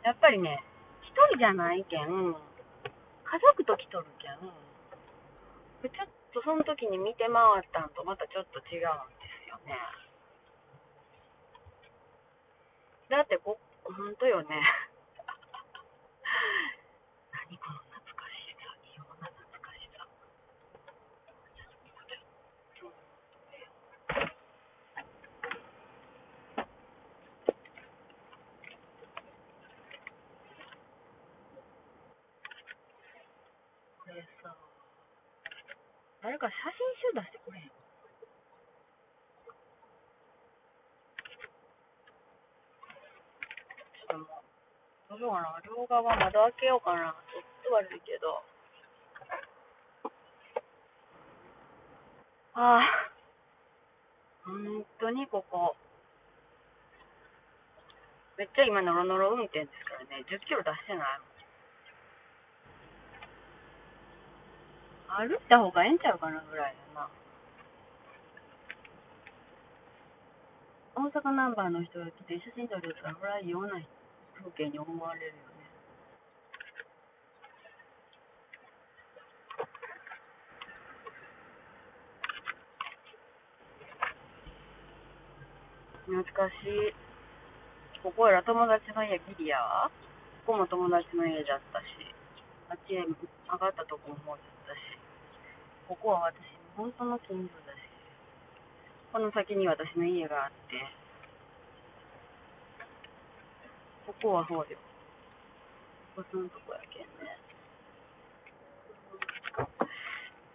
やっぱりね、一人じゃないけん、家族と来とるけん、ちょっとその時に見て回ったんとまたちょっと違うんですよね。だってこ、本当よね。<laughs> 何この懐かしさ、異様な懐かしさ。これさ、誰か写真集出してくれへんちょっともう、どうしようかな。両側窓開けようかな。ちょっと悪いけど。ああ、本当にここ。めっちゃ今ノロノロ運転ですからね。10キロ出してない歩いた方がええんちゃうかなぐらいだな。大阪ナンバーの人が来て写真撮るとほら異様な風景に思われるよね。懐かしい。ここら友達の家ギリやわ。ここも友達の家だったし、あっちへ上がったとこももうだったし、ここは私の本当の近所だし、この先に私の家があって、ここはほうよ。ここのとこやけんね。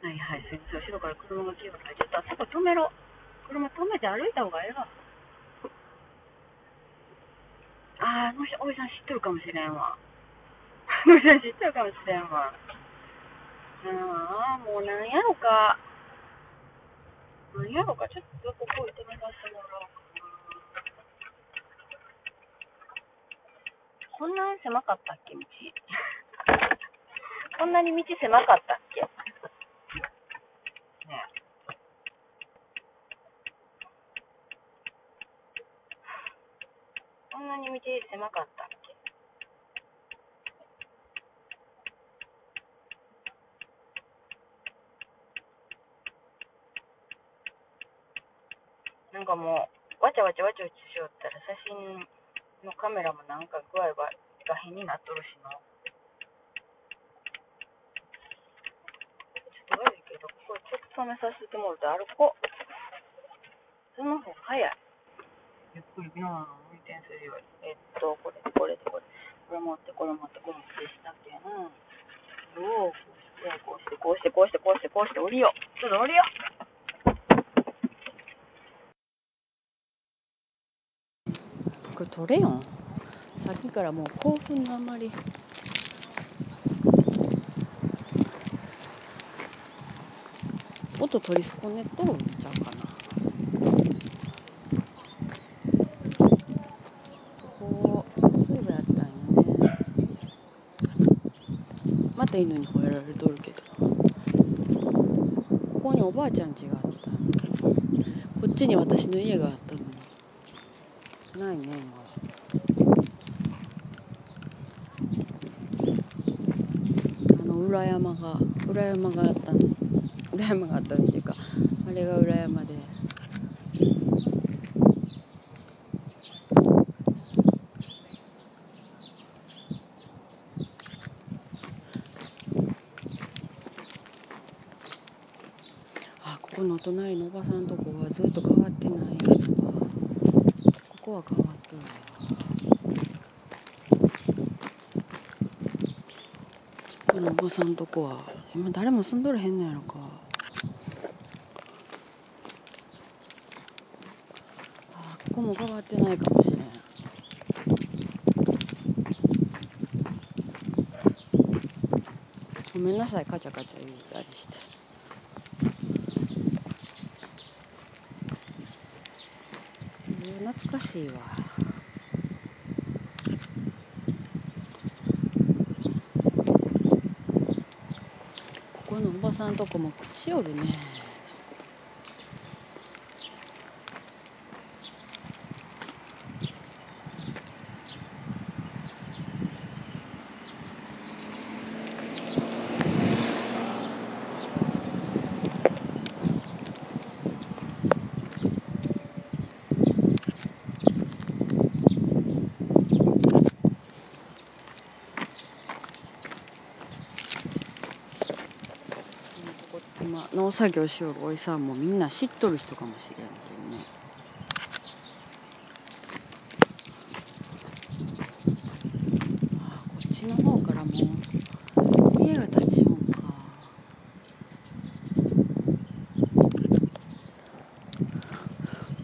はいはい、すいません。後ろから車が来ようから、ちょっとあそこ止めろ。車止めて歩いた方がええわ。あー、あの人、おじさん知ってるかもしれんわ。あの人知ってるかもしれんわ。ああ、もうなんやろか。なんやろか、ちょっとここ行ってみさせてもらおうかな。こんなに狭かったっけ、道？こんなに道狭かったっけ？ねえ。こんなに道狭かったっけなんかもう、わちゃわちゃわちゃわちゃしよったら写真のカメラもなんか具合が変になっとるしな。ちょっと悪いけど、ここちょっと止めさせてもらうと歩こう。その方が早い。ゆっくりビノの運転するより。えっと、これ、これ、これ。これ持って、これ持って、これ持ってしたけん。おお、こうして、こうして、こうして、こうして、こうして、こうして、降りよう。ちょっと降りようこれ取れよ。んさっきからもう興奮があまり。音取り損ねとるんちゃうかな。ここそういえばやったんよね。また犬に吠えられとるけど。ここにおばあちゃん家があった。こっちに私の家があった。いねあの裏山が裏山があったの。裏山があったっていうかあれが裏山であここの隣のおばさんとこはずっと変わってないわここは変わっとるわこのおばさんとこは。今誰も住んどれへんのやろか。あここも変わってないかもしれん。ごめんなさいカチャカチャ言ったりして。懐かしいわここのおばさんとこも口よるね今農作業しよるおいさんもみんな知っとる人かもしれんけんねあこっちの方からもう家が立ちよんか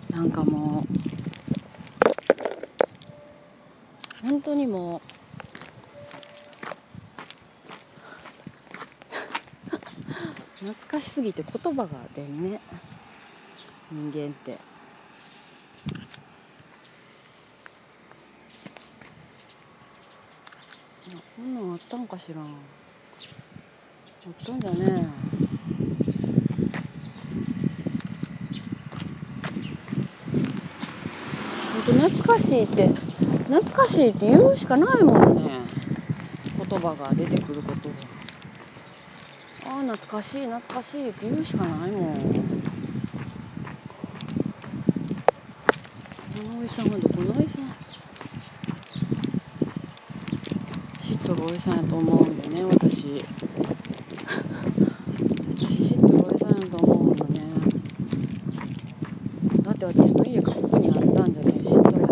なんかもう本当にもう懐かしすぎて言葉が出んね。人間って。こんなんあったんかしら。あったんじゃねほんと懐かしいって懐かしいって言うしかないもんね。言葉が出てくることがああ懐かしい。懐かしいって言うしかないもん。このおじさんはどこのおじさん。知っとるおじさんやと思うんよね私知っとるおじさんやと思うのねだって私の家がここにあったんじゃねえ知っとらへんや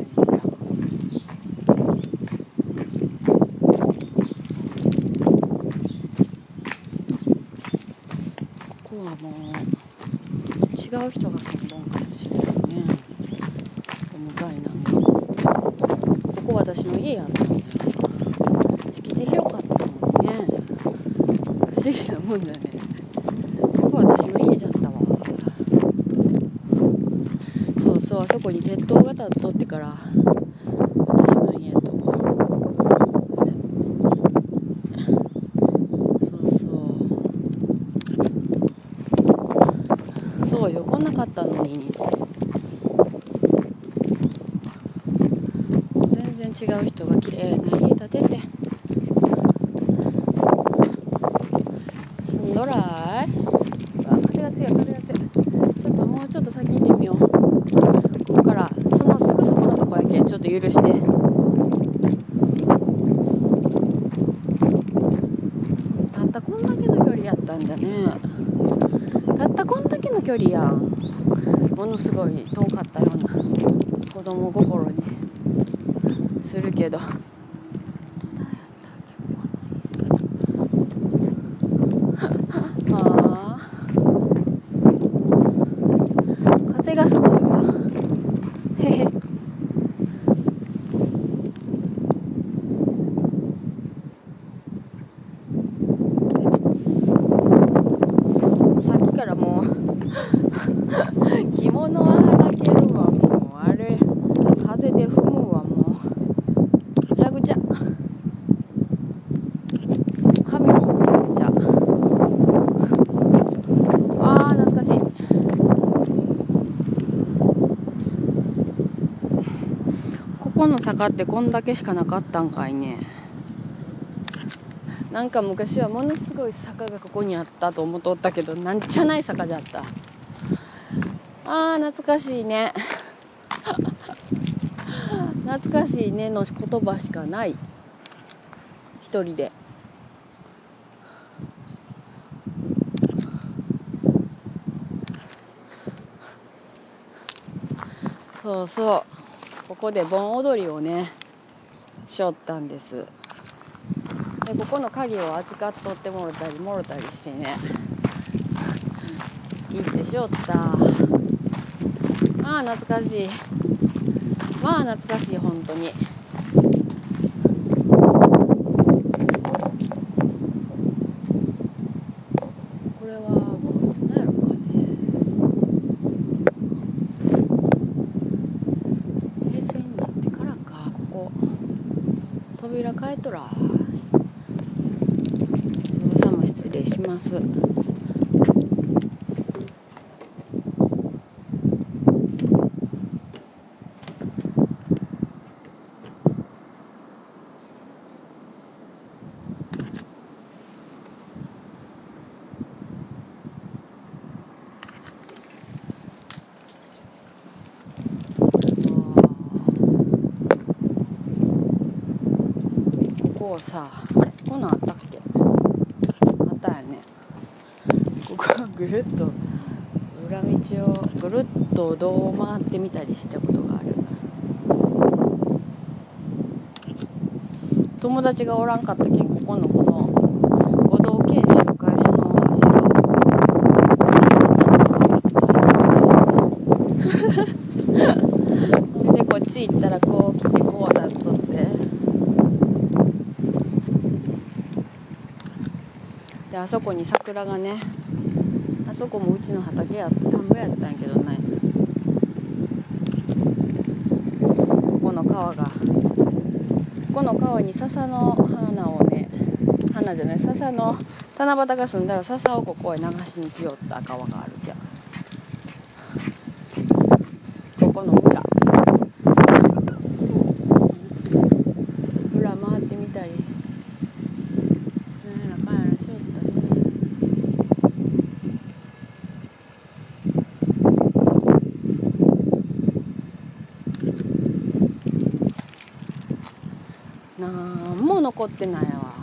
ここはもう違う人が住んどんかもしれないねお向かいなんかここ私の家やったんだよ敷地広かったもんね。不思議なもんだねここ私の家じゃったわ。そうそうあそこに鉄塔が立っとってから私の家とそうそうそうよこんなかったのにもう全然違う人が綺麗な家建てて住んどらいあ風が強い風が強いちょっともうちょっと先行ってみようここからそのすぐそこのとこやけんちょっと許してたったこんだけの距離やったんじゃねたったこんだけの距離やんものすごい遠かったような子供心にするけどどだやったっけここああ風がすごいわへへさっきからもうこの坂ってこんだけしかなかったんかいね。なんか昔はものすごい坂がここにあったと思っとったけどなんちゃない坂じゃった。あー懐かしいね。<laughs> 懐かしいねの言葉しかない。一人で。そうそう。ここで盆踊りをねしょったんです。でここの鍵を預かっとってもろたりもろたりしてね <laughs> 行ってしょった。まあ懐かしい。まあ懐かしい本当にこれはもういつなんやろかね平成になってからかここ扉変えとらおさま失礼しますここをさあれこんなんあったっけあったよねここはぐるっと裏道をぐるっとどう回ってみたりしたことがある友達がおらんかったけんここのこの五道県集会所の柱をでこっち行ったらこう来てこうなっとって。であそこに桜がねあそこもうちの畑や田んぼやったんやけどねここの川がここの川に笹の花をね花じゃない笹の七夕が済んだら笹をここへ流しに来よった川があるじゃんここの村村回ってみたりなんやらかんやらしよったねなんも残ってないわ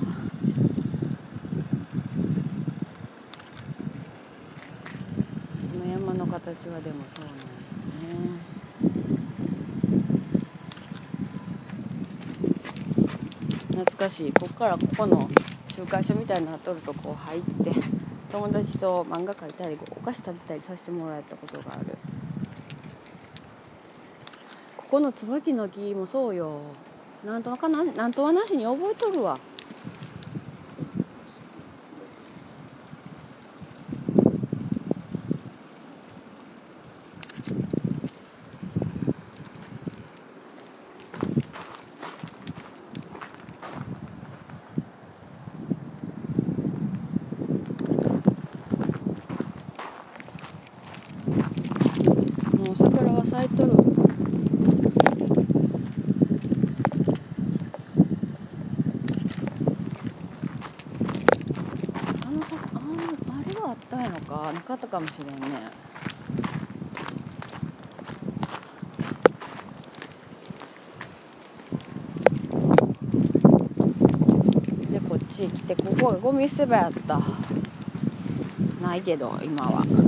この山の形はでもそうなんやね懐かしい。こっからここの集会所みたいなのとるとこう入って友達と漫画描いたりお菓子食べたりさせてもらったことがある。ここの椿の木もそうよ。なんとかななんとはなしに覚えとるわもう桜が咲いとるあのさあのあれはあったんやのかもしれんね。でこっち来てここがゴミ捨て場やった。ないけど今は。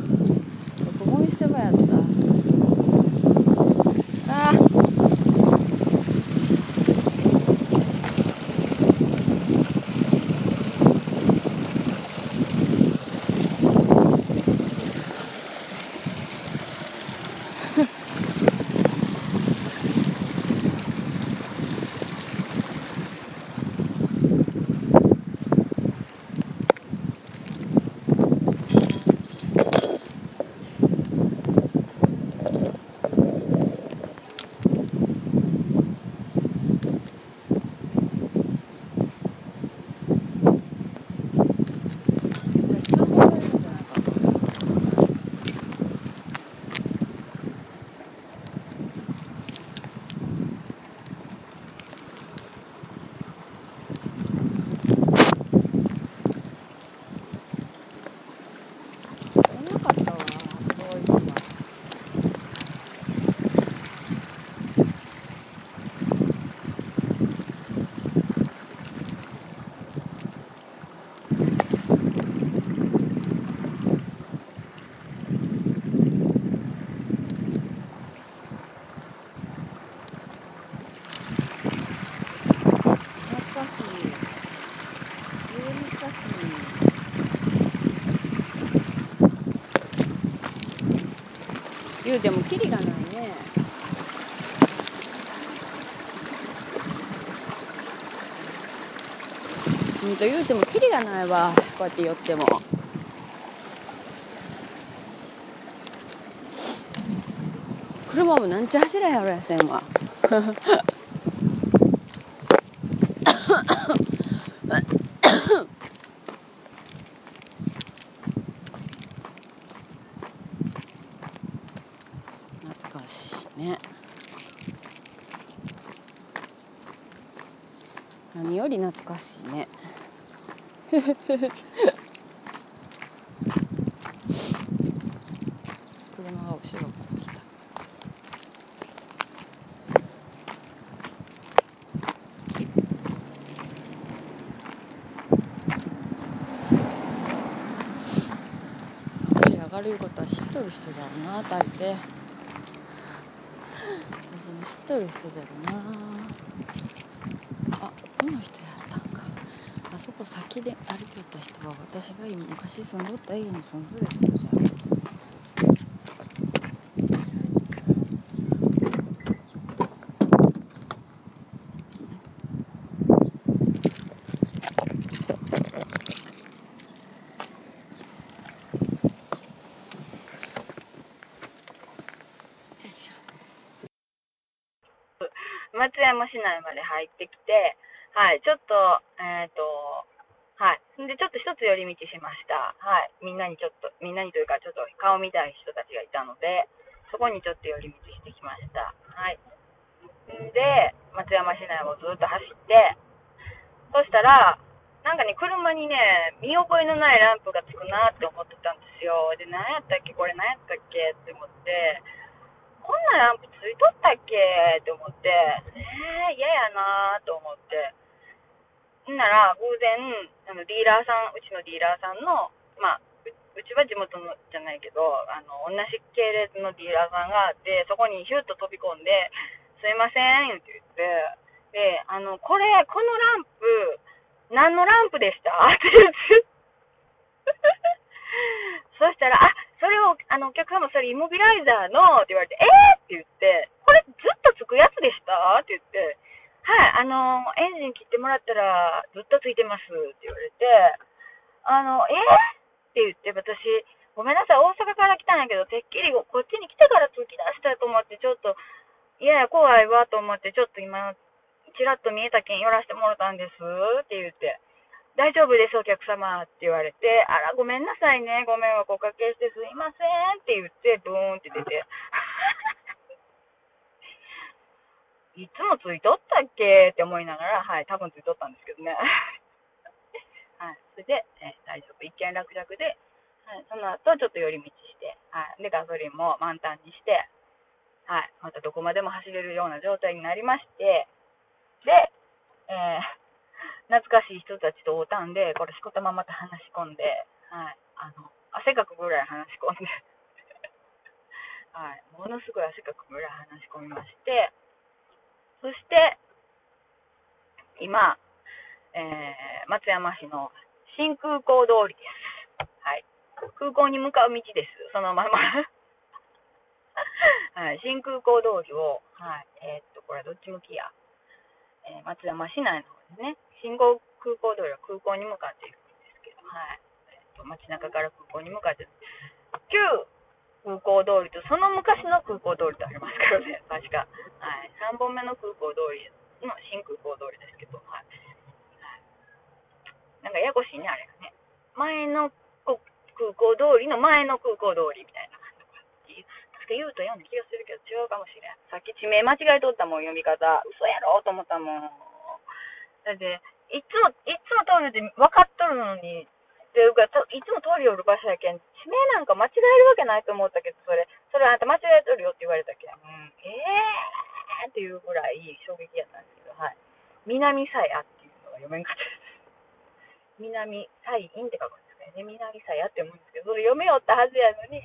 うてもキリがないね。うんと言うてもキリがないわ。こうやって寄っても。車もなんちゃ走らんやろやせんわ懐かしいね何より懐かしいね。<laughs> 車が後ろから来た。口上がるいうことは知っとる人じゃろな大抵。<laughs> 私に知っとる人じゃろなあこの人やったんかあそこ先で歩いてた人は私が今昔住んどった家に住んどる人じゃん松山市内まで入ってきて、はい、ちょっと、えっ、と、はい。んで、ちょっと一つ寄り道しました。はい。みんなにちょっと、みんなにというか、ちょっと顔見たい人たちがいたので、そこにちょっと寄り道してきました。はい。んで、松山市内をずっと走って、そしたら、なんかね、車にね、見覚えのないランプがつくなって思ってたんですよ。で、何やったっけ？これ何やったっけ？って思って、こんなランプついとったっけ？って思って、えー、嫌やなーと思って。んなら、偶然、あの、ディーラーさん、うちのディーラーさんの、まあ、ううちは地元のじゃないけど、あの、同じ系列のディーラーさんがあって、そこにヒュッと飛び込んで、すいません、って言って、で、あの、これ、このランプ、何のランプでした？って言って。そしたら、あ、それを、あの、お客様、それイモビライザーの、って言われて、えー？って言って、これずっとつくやつでした？って言って、はい、あの、エンジン切ってもらったら、ずっとついてます。って言われて、あの、えー？って言って、私、ごめんなさい、大阪から来たんやけど、てっきりこっちに来てから通き出したと思って、ちょっと、いやいや、怖いわと思って、ちょっと今、ちらっと見えたけん寄らせてもらったんですって言って、大丈夫です、お客様って言われて、あら、ごめんなさいね、ご迷惑おかけしてすいませんって言って、ブーンって出て。<laughs> いつもついとったっけって思いながら、はい、多分ついとったんですけどね。<laughs> はい、それで、え大丈夫、一件落着で、はい、その後ちょっと寄り道して、はい、で、ガソリンも満タンにして、はい、またどこまでも走れるような状態になりまして、で、えー懐かしい人たちと会うたんで、これしこたままた話し込んで、はい、あの、汗かくぐらい話し込んで、<laughs> はい、ものすごい汗かくぐらい話し込みまして、そして、今、えー松山市の新空港通りです。はい。空港に向かう道です。そのまま。<laughs> はい。新空港通りを、はい。えーっと、これはどっち向きや？えー松山市内のですね。信号空港通りは空港に向かっていくんですけど、はい。えーっと、街中から空港に向かって、旧空港通りとその昔の空港通りとありますからね、<laughs> 確か。はい。3本目の空港通りの新空港通りですけど、はい。なんかややこしいね、あれがね。前の空港通りの前の空港通りみたいな感じ。確か言うと読んで気がするけど違うかもしれん。さっき地名間違えとったもん、読み方。嘘やろと思ったもん。だって、いつも、いつも通るって分かっとるのに、っていうか、いつも通りよる場所やけん、地名なんか間違えるわけないと思ったけど、それ、それあんた間違えとるよって言われたけん、うん、えーっていうぐらい衝撃やったんですけど、はい。南さやっていうのが読めんかったです。<laughs> 南サインって書くんですけどね、南さやって思うんですけど、それ読めよったはずやのに、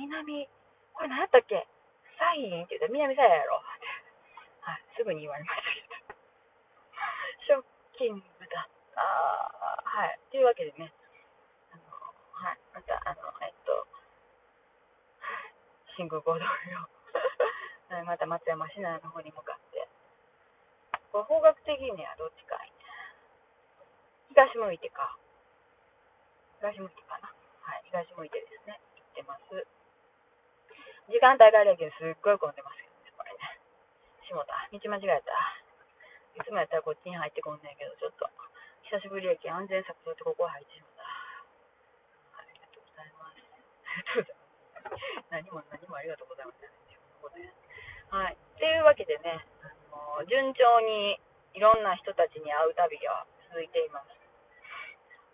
南、これ何やったっけ？サインって言ったら南さややろ、はい、すぐに言われましたけど。ショッキングだった。はい。というわけでね、あの、はい、また、あの、えっと、新宮小通りをはいまた松山市内の方に向かって。これ方角的にはどっちかい？東向いてか。東向いてかな。はい東向いてですね。行ってます。時間帯があれやけどすっごい混んでますけどねこれね。しもた道間違えた。いつもやったらこっちに入ってこんねんけどちょっと。久しぶりやけん安全策とってここ入ってしまった。ありがとうございます。ありがとうございます何も何もありがとうございますはい。というわけでね、あの順調にいろんな人たちに会う旅が続いています。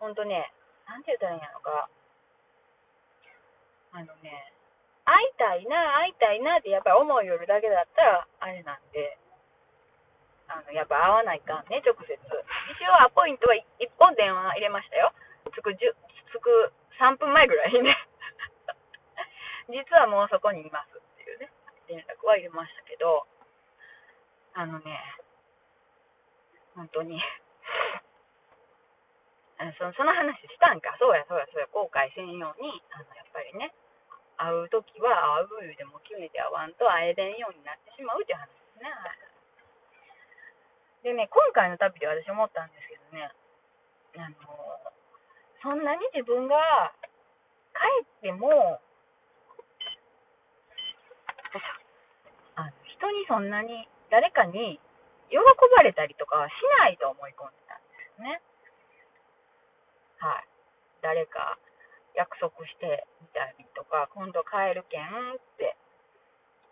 ほんとね、なんて言ったらいいんやろか。あのね、会いたいな、会いたいなってやっぱり思う夜だけだったらあれなんで、あの、やっぱ会わないかんね、直接。一応アポイントは1本電話入れましたよ。つく、じゅつく3分前ぐらいにね。<laughs> 実はもうそこにいますっていうね、連絡は入れましたけど、あのね、本当にその、その話したんか、そうやそうやそうや、後悔せんように、あの、会うときは会う言うでも決めて会わんと会えれんようになってしまうっていう話ですね。でね、今回の旅で私思ったんですけどね、あの、そんなに自分が帰っても、あの人にそんなに誰かに喜ばれたりとかはしないと思い込んでたんですね。はい。誰か約束してみたりとか、今度帰るけんって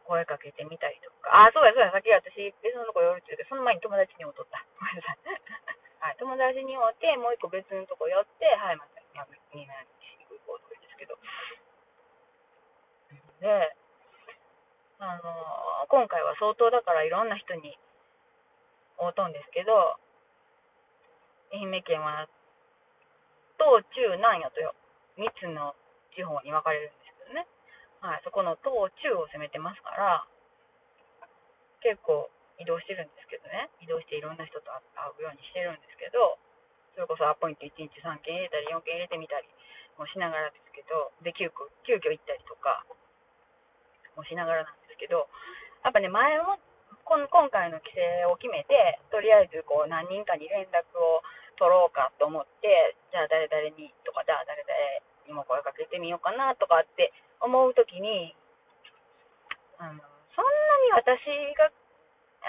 声かけてみたりとか、あ、そうやそうや、さっき私別のとこ寄るって言って、その前に友達に会うとった。ごめんなさい。<laughs> はい、友達に会って、もう一個別のとこ寄って、はい、また、やめになるし、行こうとかですけど。で、あのー今回は相当だからいろんな人に会うとんですけど、愛媛県は東中南やとよ3つの地方に分かれるんですけどね、はい、そこの東中を攻めてますから結構移動してるんですけどね。移動していろんな人と会うようにしてるんですけどそれこそアポイント1日3件入れたり4件入れてみたりもしながらですけどで急遽急遽行ったりとかもしながらなんですけどやっぱね前もこん今回の規制を決めてとりあえずこう何人かに連絡を取ろうかと思って、じゃあ誰々にとか、じゃあ誰々にも声かけてみようかなとかって思うときに、あの、そんなに私が、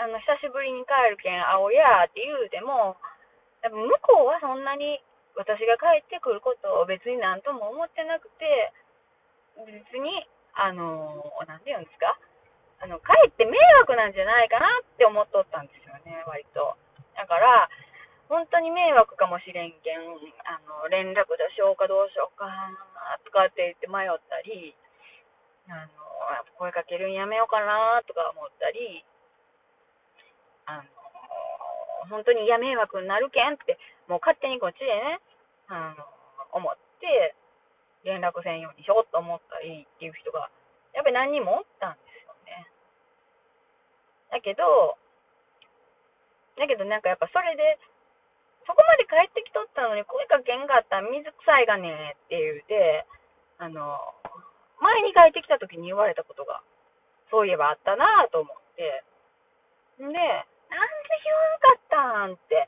あの、久しぶりに帰るけん会おやって言うても、向こうはそんなに私が帰ってくることを別になんとも思ってなくて、別に、あの、なんて言うんですか？あの、帰って迷惑なんじゃないかなって思っとったんですよね、割と。だから、本当に迷惑かもしれんけん、あの、連絡出しようかどうしようかとかって言って迷ったり、あの、声かけるんやめようかなとか思ったり、あの、本当にいや迷惑になるけんって、もう勝手にこっちでね、あの、思って、連絡せんようにしようと思ったりっていう人が、やっぱり何人もおったんですよね。だけど、だけどなんかやっぱそれで、そこまで帰ってきとったのに声かけんかったら水臭いがねって言うて、あの、前に帰ってきた時に言われたことが、そういえばあったなぁと思って、んで、なんで言わんかったんって、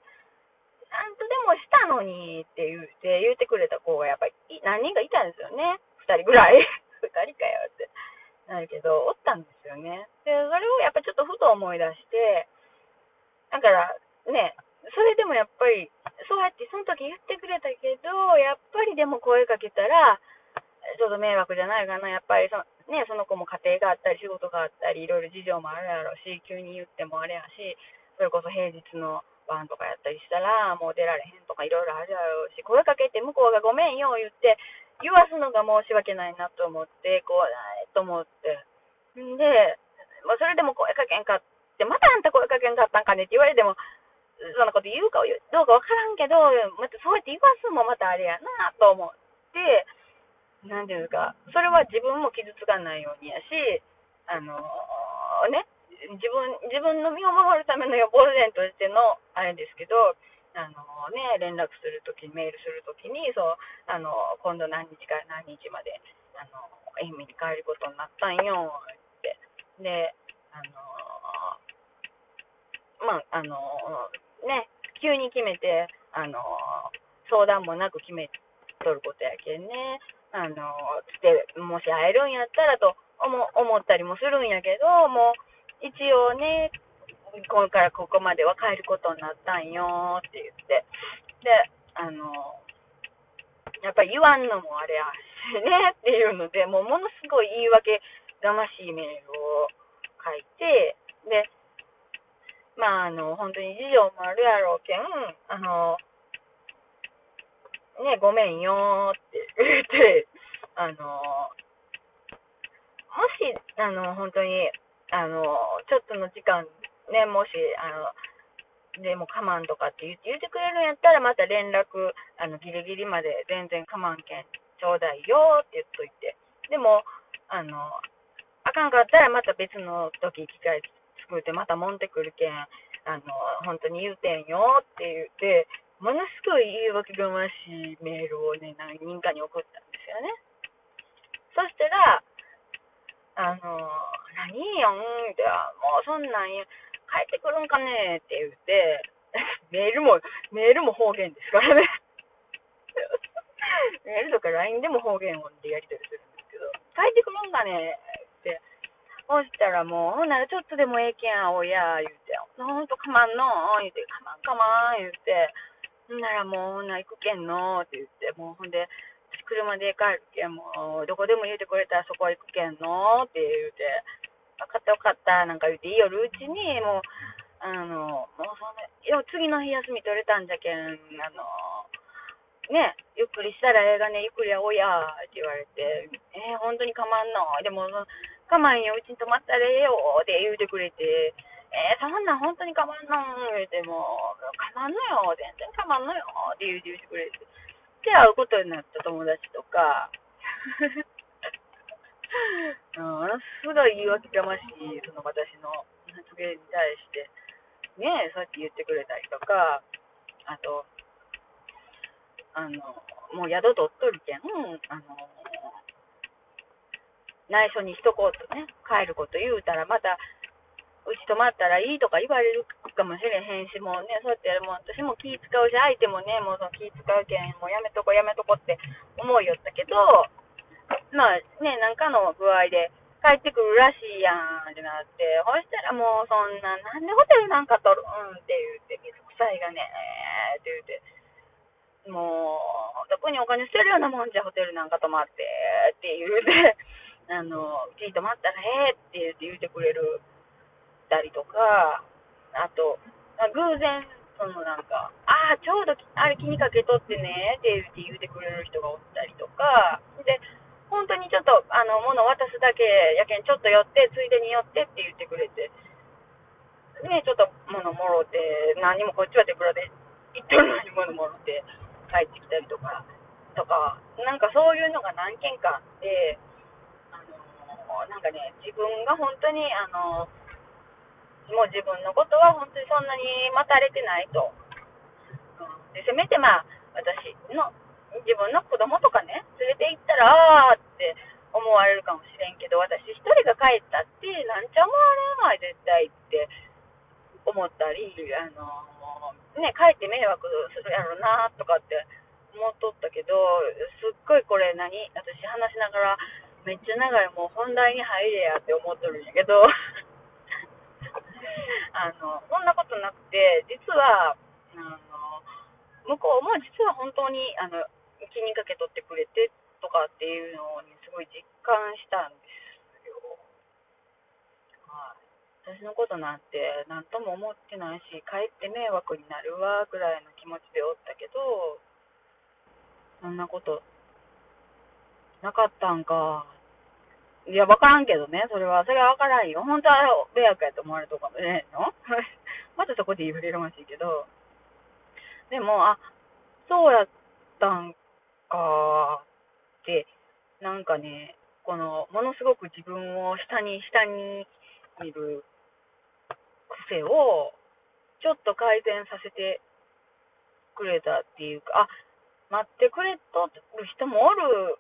ちゃんとでもしたのにって言うて、言うてくれた子がやっぱり何人かいたんですよね。二人ぐらい。<laughs> 二人かよって。なるけど、おったんですよね。で、それをやっぱちょっとふと思い出して、だから、ね、それでもやっぱり、そうやってその時言ってくれたけど、やっぱりでも声かけたら、ちょっと迷惑じゃないかな、やっぱりそ,、ね、その子も家庭があったり、仕事があったり、いろいろ事情もあるやろうし、急に言ってもあれやし、それこそ平日の晩とかやったりしたら、もう出られへんとかいろいろあるやろうし、声かけて向こうがごめんよ言って、言わすのが申し訳ないなと思って、怖いと思って。んで、まあ、それでも声かけんかって、またあんた声かけんかったんかねって言われても、そん。なこと言うかどうかわからん。けど、またそうやって言わすのもまたあれやなと思って、なん。ていうか、それは自分も傷つかないようにやし、あのーね、自分、自分の身を守るための予防線としての、あれですけど、あのね、連絡するとき、メールするときに、そう、あの、今度何日から何日まで、あの、愛媛に帰ることになったん。よ、って。で、あのまあ、あのね、急に決めて、あの相談もなく決めとることやけんね、あのつて、もし会えるんやったらと思思ったりもするんやけど、もう、一応ね、これからここまでは帰ることになったんよって言って、で、あのやっぱり言わんのもあれやしね <laughs> っていうので、もうものすごい言い訳がましいメールを書いて、で、まあ、あの、本当に事情もあるやろうけん、あの、ね、ごめんよって言って、あの、もし、あの、本当に、あの、ちょっとの時間、ね、もし、あの、でも我慢とかって言って言ってくれるんやったら、また連絡、あの、ギリギリまで全然我慢けんちょうだいよって言っといて。でも、あの、あかんかったらまた別の時機会作ってまたもんてくるけん、あの、本当に言うてんよって言って、ものすごい言い訳がましいメールをね、何人かに送ったんですよね。そしたら、あの、何よんって、もうそんなん帰ってくるんかねって言って、<laughs> メールも、メールも方言ですからね。<laughs> メールとか LINE でも方言でやり取りするんですけど、帰ってくるんかねって。そしたらもう、ほんならちょっとでもええけん、おや、言うて、ほんとかまんの言うて、かまんかまん、言うて、ほんならもう、ほんなら行くけんのって言って、もうほんで、車で帰るけん、もう、どこでも言うてくれたらそこは行くけんのって言うて、分かった分かった、なんか言うて、いいよるうちに、もう、あの、もうその、いや次の日休み取れたんじゃけん、あの、ね、ゆっくりしたらええがね、ゆっくりやおや、って言われて、えー、本当にかまんのでも、我慢よ、うちに泊まったらええよ、って言うてくれて、えー、そんなん本当にかまんの言うても、かまんのよ、全然かまんのよ、って言うて言うてくれて。で、会うことになった友達とか、<laughs> うん、ものすごい言い訳がましい、その私の発言に対して、ね、そうやって言ってくれたりとか、あと、あの、もう宿取っとるけん、あの、内緒にしとこうとね、帰ること言うたら、また、うち泊まったらいいとか言われるかもしれへんし、もうね、そうやって、もう私も気使うし、相手もね、もうその気使うけん、もうやめとこやめとこって思いよったけど、まあね、なんかの具合で帰ってくるらしいやんってなって、ほしたらもうそんな、なんでホテルなんか取るん？って言って、水臭いがね、って言って、もう、どこにお金捨てるようなもんじゃ、ホテルなんか泊まって、って言うて、あの、うちに泊まったらええって言ってくれるたりとか、あと、偶然、そのなんか、ああ、ちょうどあれ気にかけとってねって言って言ってくれる人がおったりとか、で、本当にちょっと、あの、物渡すだけやけん、ちょっと寄って、ついでに寄ってって言ってくれて、ね、ちょっと物もろて、何もこっちは手ぶらで行っとるのに物もろて帰ってきたりとか、とか、なんかそういうのが何件かあって、の、なんかね、自分が本当に、あの、もう自分のことは本当にそんなに待たれてないと。うん、でせめてまあ、私の、自分の子供とかね、連れて行ったら、ああって思われるかもしれんけど、私一人が帰ったって、なんちゃ思われんわい、絶対って思ったり、あの、ね、帰って迷惑するやろなとかって思っとったけど、すっごいこれ何私話しながら、めっちゃ長い、もう本題に入れやって思っとるんやけど、<laughs> あの、そんなことなくて、実は、あの、向こうも実は本当に、あの、気にかけとってくれてとかっていうのにすごい実感したんですよ。はい。私のことなんて何とも思ってないし、かえって迷惑になるわぐらいの気持ちでおったけど、そんなことなかったんか。いや、わからんけどね、それは、それはわからんよ。本当は迷惑やと思われるとかもねえの？<laughs> またそこで言われるましいけど。でも、あ、そうやったんかって、なんかね、この、ものすごく自分を下に下に見る癖を、ちょっと改善させてくれたっていうか、あ、待ってくれとる人もおる、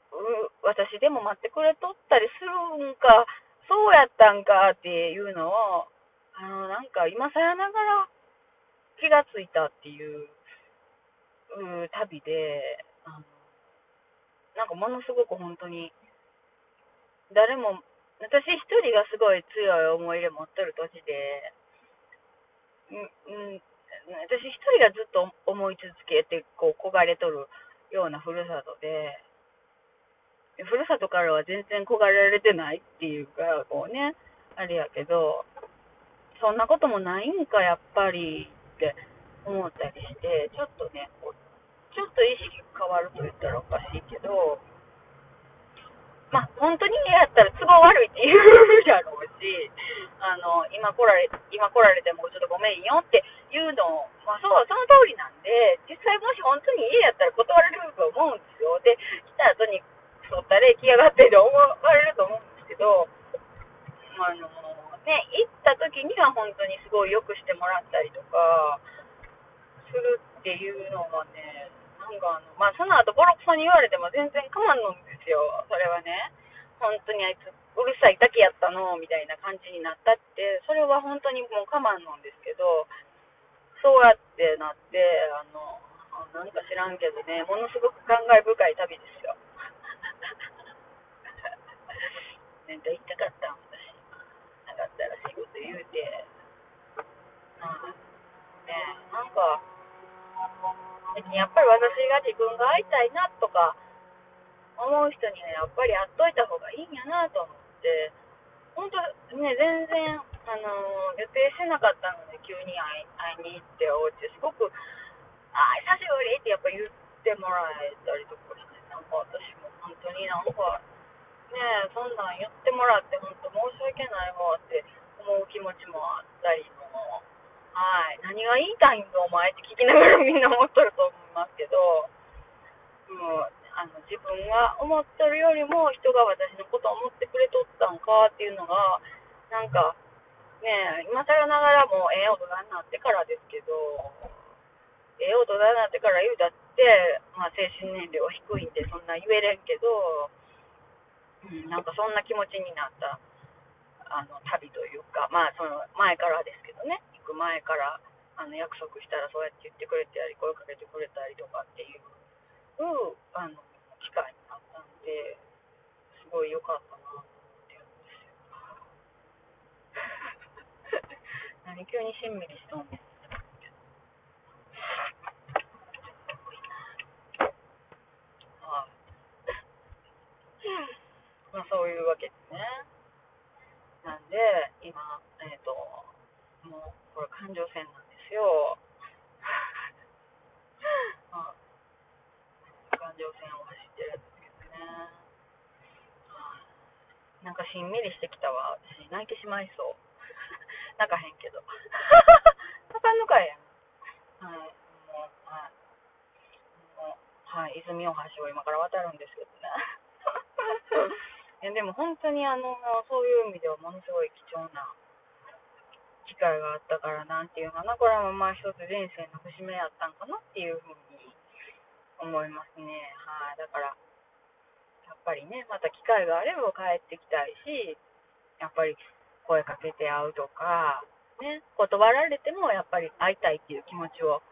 私でも待ってくれとったりするんか、そうやったんかっていうのを、あの、なんか今更ながら気がついたっていう、う旅で、あの、なんかものすごく本当に、誰も、私一人がすごい強い思い入れ持っとる土地で、うん、うん私一人がずっと思い続けて、こう、焦がれとるようなふるさとで、ふるさとからは全然焦がれられてないっていうか、こうね、あれやけど、そんなこともないんか、やっぱりって思ったりして、ちょっとね、こうちょっと意識変わると言ったらおかしいけど、まあ、本当に嫌やったら都合悪いって言うやろうし、あの、今来られ、今来られてもちょっとごめんよっていうの、まあそう、その通りなんで、実際もし本当に家やったら断られると思うんですよ。で、来た後に、そったれ来やがってって思われると思うんですけど、あの、ね、行った時には本当にすごい良くしてもらったりとか、するっていうのがね、なんかあの、まあその後ボロクソに言われても全然構わんのんですよ、それはね。本当にあいつうるさいだけやったのみたいな感じになったって、それは本当にもう我慢なんですけど、そうやってなって、あの、なんか知らんけどね、ものすごく感慨深い旅ですよ。<laughs> なんか行きたかったん、私。なかったら仕事言うて。うん。ね、なんか、やっぱり私が自分が会いたいなとか、思う人にはやっぱり会っといた方がいいんやなと思って、本当ね、全然、あの予定してなかったので、急に会いに行って、お家すごく、あー、久しぶりってやっぱ言ってもらえたりとかして、なんか私も本当になんか、ねえ、そんなん言ってもらって、本当申し訳ないわって思う気持ちもあったりも、はい、何が言いたいんだお前って聞きながらみんな思っとると思いますけど、もう、あの自分が思ってるよりも人が私のことを思ってくれとったんかっていうのが、なんか、ねえ、今更ながらもええ大人になってからですけど、ええ大人になってから言うたって、まあ精神年齢は低いんでそんな言えれんけど、うん、なんかそんな気持ちになった、あの、旅というか、まあその前からですけどね、行く前から、あの、約束したらそうやって言ってくれたり、声かけてくれたりとかっていう、あの、機会になったんで、すごい良かったなと思ってるんですよ。何急にしんみりしとんねん。まあそういうわけですね。なんで、今、えっ、と、もう、これ環状線なんですよ。まあ環状線を走ってるんですけどね。なんかしんみりしてきたわ。私、泣いてしまいそう。泣かへんけど。<laughs> 泣かんのかいやん。はい。もう、はい。もう、はい。泉大橋を今から渡るんですけどね。<laughs> いやでも本当にあの、そういう意味ではものすごい貴重な機会があったからなんていうかな、これもまあ一つ人生の節目やったんかなっていうふうに思いますね。はい。だから、やっぱりね、また機会があれば帰ってきたいし、やっぱり声かけて会うとか、ね、断られてもやっぱり会いたいっていう気持ちを、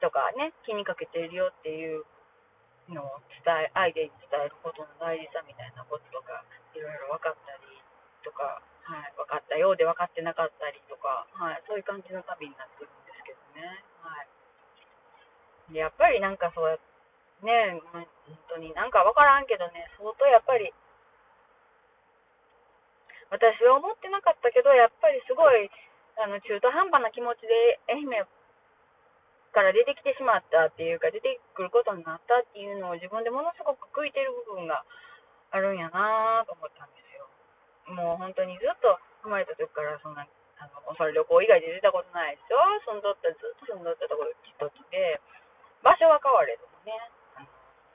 とかね、気にかけているよっていうのを伝え、相手に伝えることの大事さみたいなこととか、いろいろ分かったりとか、はい、分かったようで分かってなかったりとか、はい、そういう感じの旅になってるんですけどね。はい。でやっぱりなんかそう、ね、本当になんか分からんけどね、相当やっぱり、私は思ってなかったけど、やっぱりすごい、あの、中途半端な気持ちで愛媛から出てきてしまったっていうか、出てくることになったっていうのを自分でものすごく悔いてる部分があるんやなと思ったんですよ。もう本当にずっと生まれた時からそんな、あの、それ旅行以外で出たことないでしょ。住んどった、ずっと住んどったところ一つで、場所は変われどもね、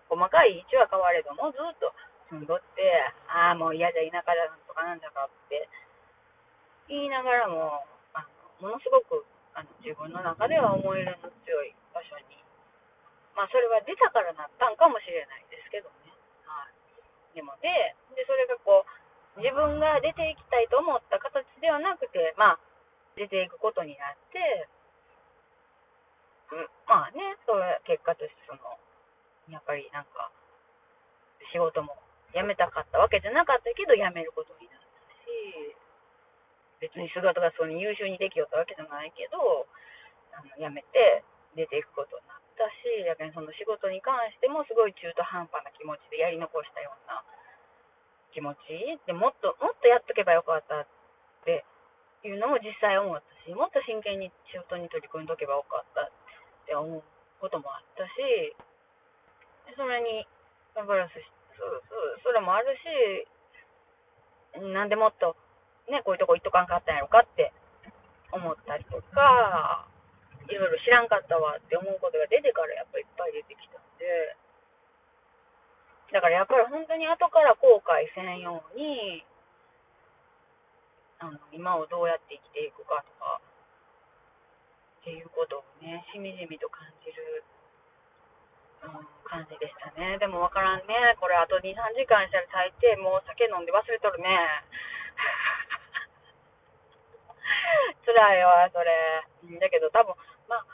細かい位置は変われども、ずっと住んどって、ああ、もう嫌じゃ田舎だとかなんだかって言いながらも、あのものすごくあの自分の中では思い入れの強い場所にまあそれは出たからなったんかもしれないですけどね。はい。でもで、で、それがこう、自分が出ていきたいと思った形ではなくて、まあ、出ていくことになって、まあね、そういう結果としてその、やっぱりなんか、仕事も辞めたかったわけじゃなかったけど、辞めることになったし、別に姿がそれ優秀にできよったわけじゃないけど、あの辞めて出ていくことになったし、逆にその仕事に関してもすごい中途半端な気持ちでやり残したような気持ちでもっともっとやっとけばよかったっていうのも実際思ったし、もっと真剣に仕事に取り組んどけばよかったって思うこともあったし、それにプラスしそそそれもあるし、なんでもっと、ね、こういうとこ行っとかんかったんやろかって思ったりとか、いろいろ知らんかったわって思うことが出てからやっぱいっぱい出てきたんで、だからやっぱり本当に後から後悔せんように、あの今をどうやって生きていくかとか、っていうことをね、しみじみと感じる、感じでしたね。でもわからんね。これあと2、3時間したら大抵もう酒飲んで忘れとるね。<laughs> 辛いわ、それ。だけど多分、まあ、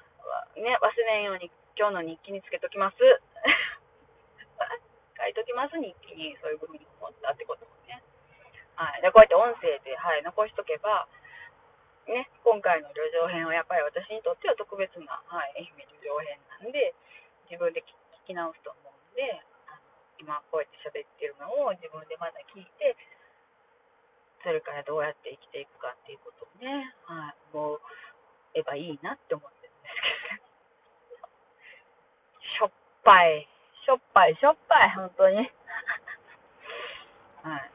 ね、忘れんように今日の日記につけときます。<laughs> 書いときます、日記に。そういうふうに思ったってことをね。はい。で、こうやって音声で、はい、残しとけば、ね、今回の旅情編はやっぱり私にとっては特別な、はい、愛媛旅情編なんで、自分で聞き直すと思うんで、あの今こうやって喋ってるのを自分でまた聞いて、それからどうやって生きていくかっていうことをね、はい、思えばいいなって思ってるんですけど、しょっぱい、しょっぱい、しょっぱい、本当に。はい。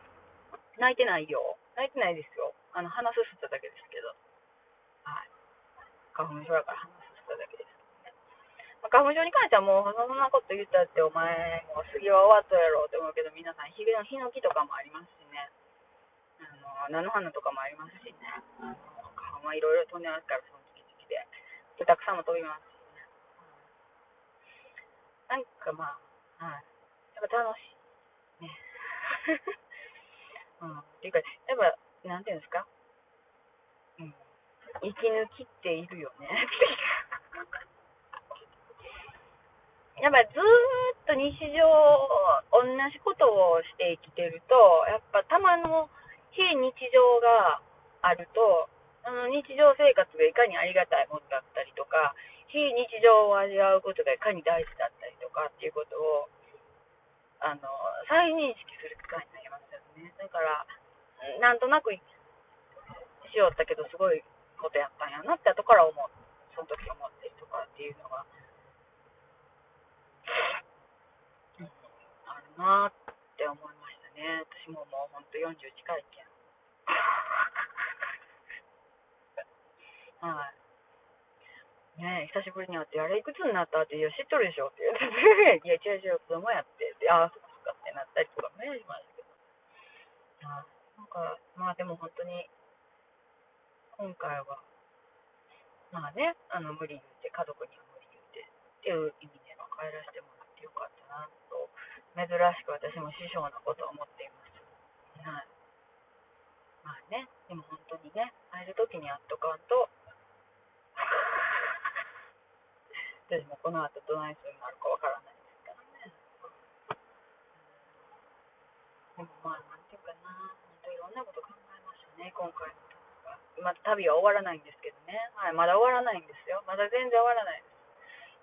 泣いてないよ。泣いてないですよ。あの、鼻すすっただけですけど。はい。花粉症だから鼻すすっただけです。花粉症に関してはもう、そんなこと言ったって、お前、もう杉は終わったやろって思うけど、皆さん、ヒのヒノキとかもありますしね。あの、菜の花とかもありますしね。あの、花粉はいろいろ飛んでますから、その時期で。豚草も飛びますしね。なんかまあ、はい。やっぱ楽しい。ね。<laughs> うん。っていうか、やっぱ、なんていうんですか？うん。息抜きっているよね。やっぱずっと日常、同じことをして生きてると、やっぱたまの非日常があると、あの日常生活がいかにありがたいものだったりとか、非日常を味わうことがいかに大事だったりとかっていうことを、あの、再認識する機会になりますよね。だから、なんとなくしよったけど、すごいことやったんやなって後から思う。その時思ってるとかっていうのが、うんあるなって思いましたね。私ももうほんと40近いけん。はい。ねえ、久しぶりに会って、あれいくつになったって、いや、知っとるでしょって言って、いや、違う違う、子供やって、ってああ、そっかそっかってなったりとかね、しましたけど。あなんか、まあでも本当に、今回は、まあね、あの、無理言って、家族には無理言って、っていう意味帰らせてもらってよかったなと、珍しく私も師匠のことを思っています。はい。まあね、でも本当にね、会える時に会っとかんと、<laughs> 私もこの後どないするのあるかわからないですからね。でもまあ、なんていうかな、本当いろんなこと考えましたね、今回の旅は。まだ旅は終わらないんですけどね。はい、まだ終わらないんですよ。まだ全然終わらないです。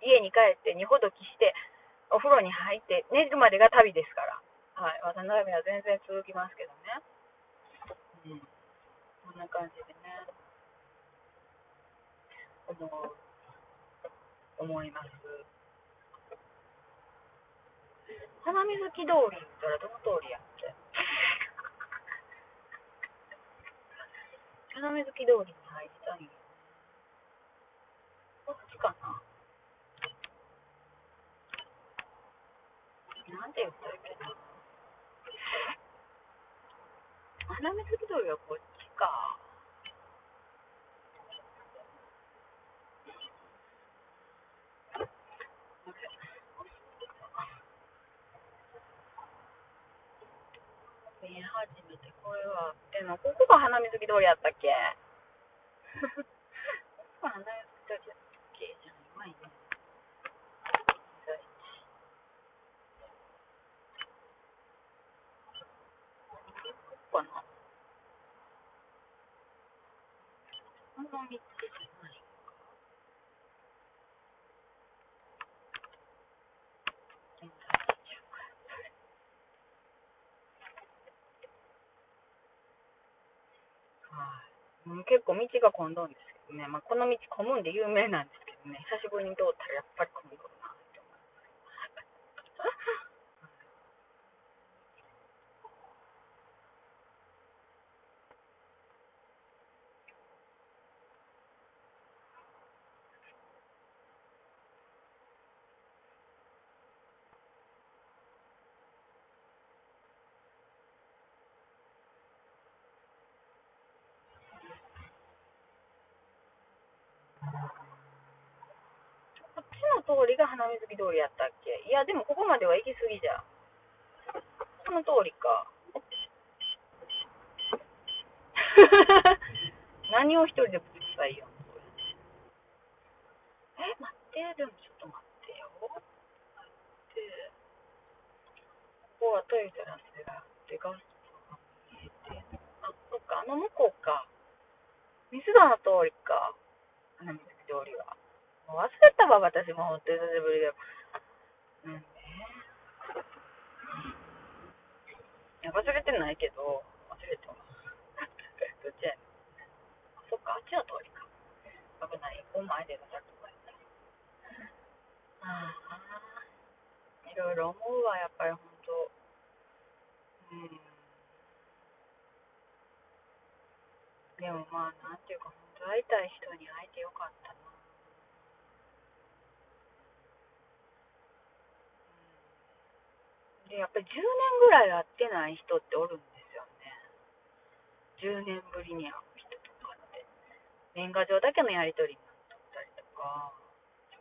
家に帰って、二ほどきして、お風呂に入って、寝るまでが旅ですから。はい、私の旅は全然続きますけどね。うん。こんな感じでね、思う、思います。花水木通り行ったらどの通りやっけ？花水木通りに入りたいこっちかな？なんて言ったっけな。花水通りはこっちか。見え始めて、これは、ここが花水通りやったっけここが花通りやこの道じゃない現在地中はい、うん、結構道が混んどんですけどね、まあ、この道混むんで有名なんですけどね。久しぶりに通ったらやっぱり混むなって思いますこっちの通りが花水木通りやったっけ？いやでもここまでは行き過ぎじゃこの通りか。<laughs> 何を一人でぶつさいよ。え待ってでもちょっと待ってよ。待って。ここはトイザらスがあってガストが。見えてあそっかあの向こうか。水田の通りか。花水木通りは。もう忘れたわ、私も本当に久しぶりで。うんね。いや、忘れてないけど、忘れたわ。どっちや。そっか、あっちの通りか。危ない。お前でのさっきやった。ああ。いろいろ思うわ、やっぱり本当。うん。でもまあ、なんていうか、本当会いたい人に会えてよかったな。やっぱり10年ぐらい会ってない人っておるんですよね。10年ぶりに会う人とかって。年賀状だけのやり取りになっったりとか、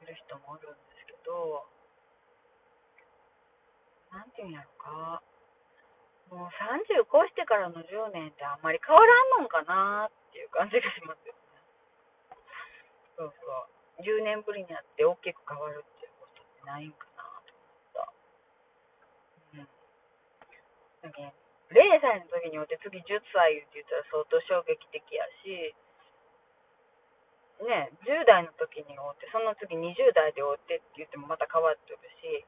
する人もおるんですけど、なんていうんやろか。もう30越してからの10年ってあんまり変わらんのんかなっていう感じがしますよね。そうそう。10年ぶりに会って大きく変わるっていうことってないんかなと思った。うん。だけど0歳の時におって次10歳って言ったら相当衝撃的やし、ね、10代の時におって、その次20代でおってって言ってもまた変わってるし、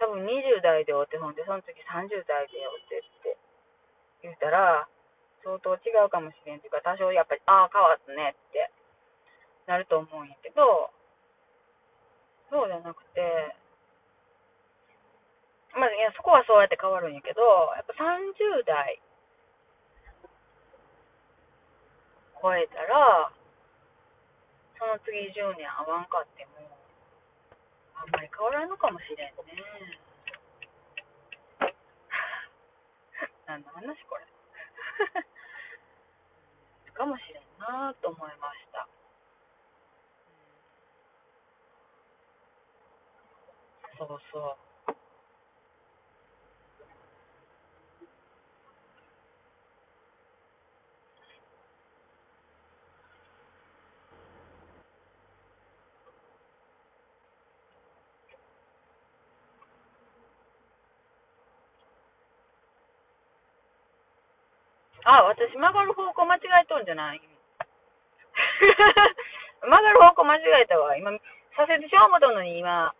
多分20代でおって、ほんでその次30代でおってって言ったら、相当違うかもしれんっていうか、多少やっぱり、ああ、変わったねってなると思うんやけど、そうじゃなくて、まあ、いや、そこはそうやって変わるんやけど、やっぱ30代超えたら、その次10年会わんかっても、あんまり変わらんのかもしれんね。<laughs> 何の話これ。<laughs> かもしれんなと思いました。そうそう。あ、私曲がる方向間違えとんじゃない <laughs> 曲がる方向間違えたわ。今、左折しよう思ったのに今、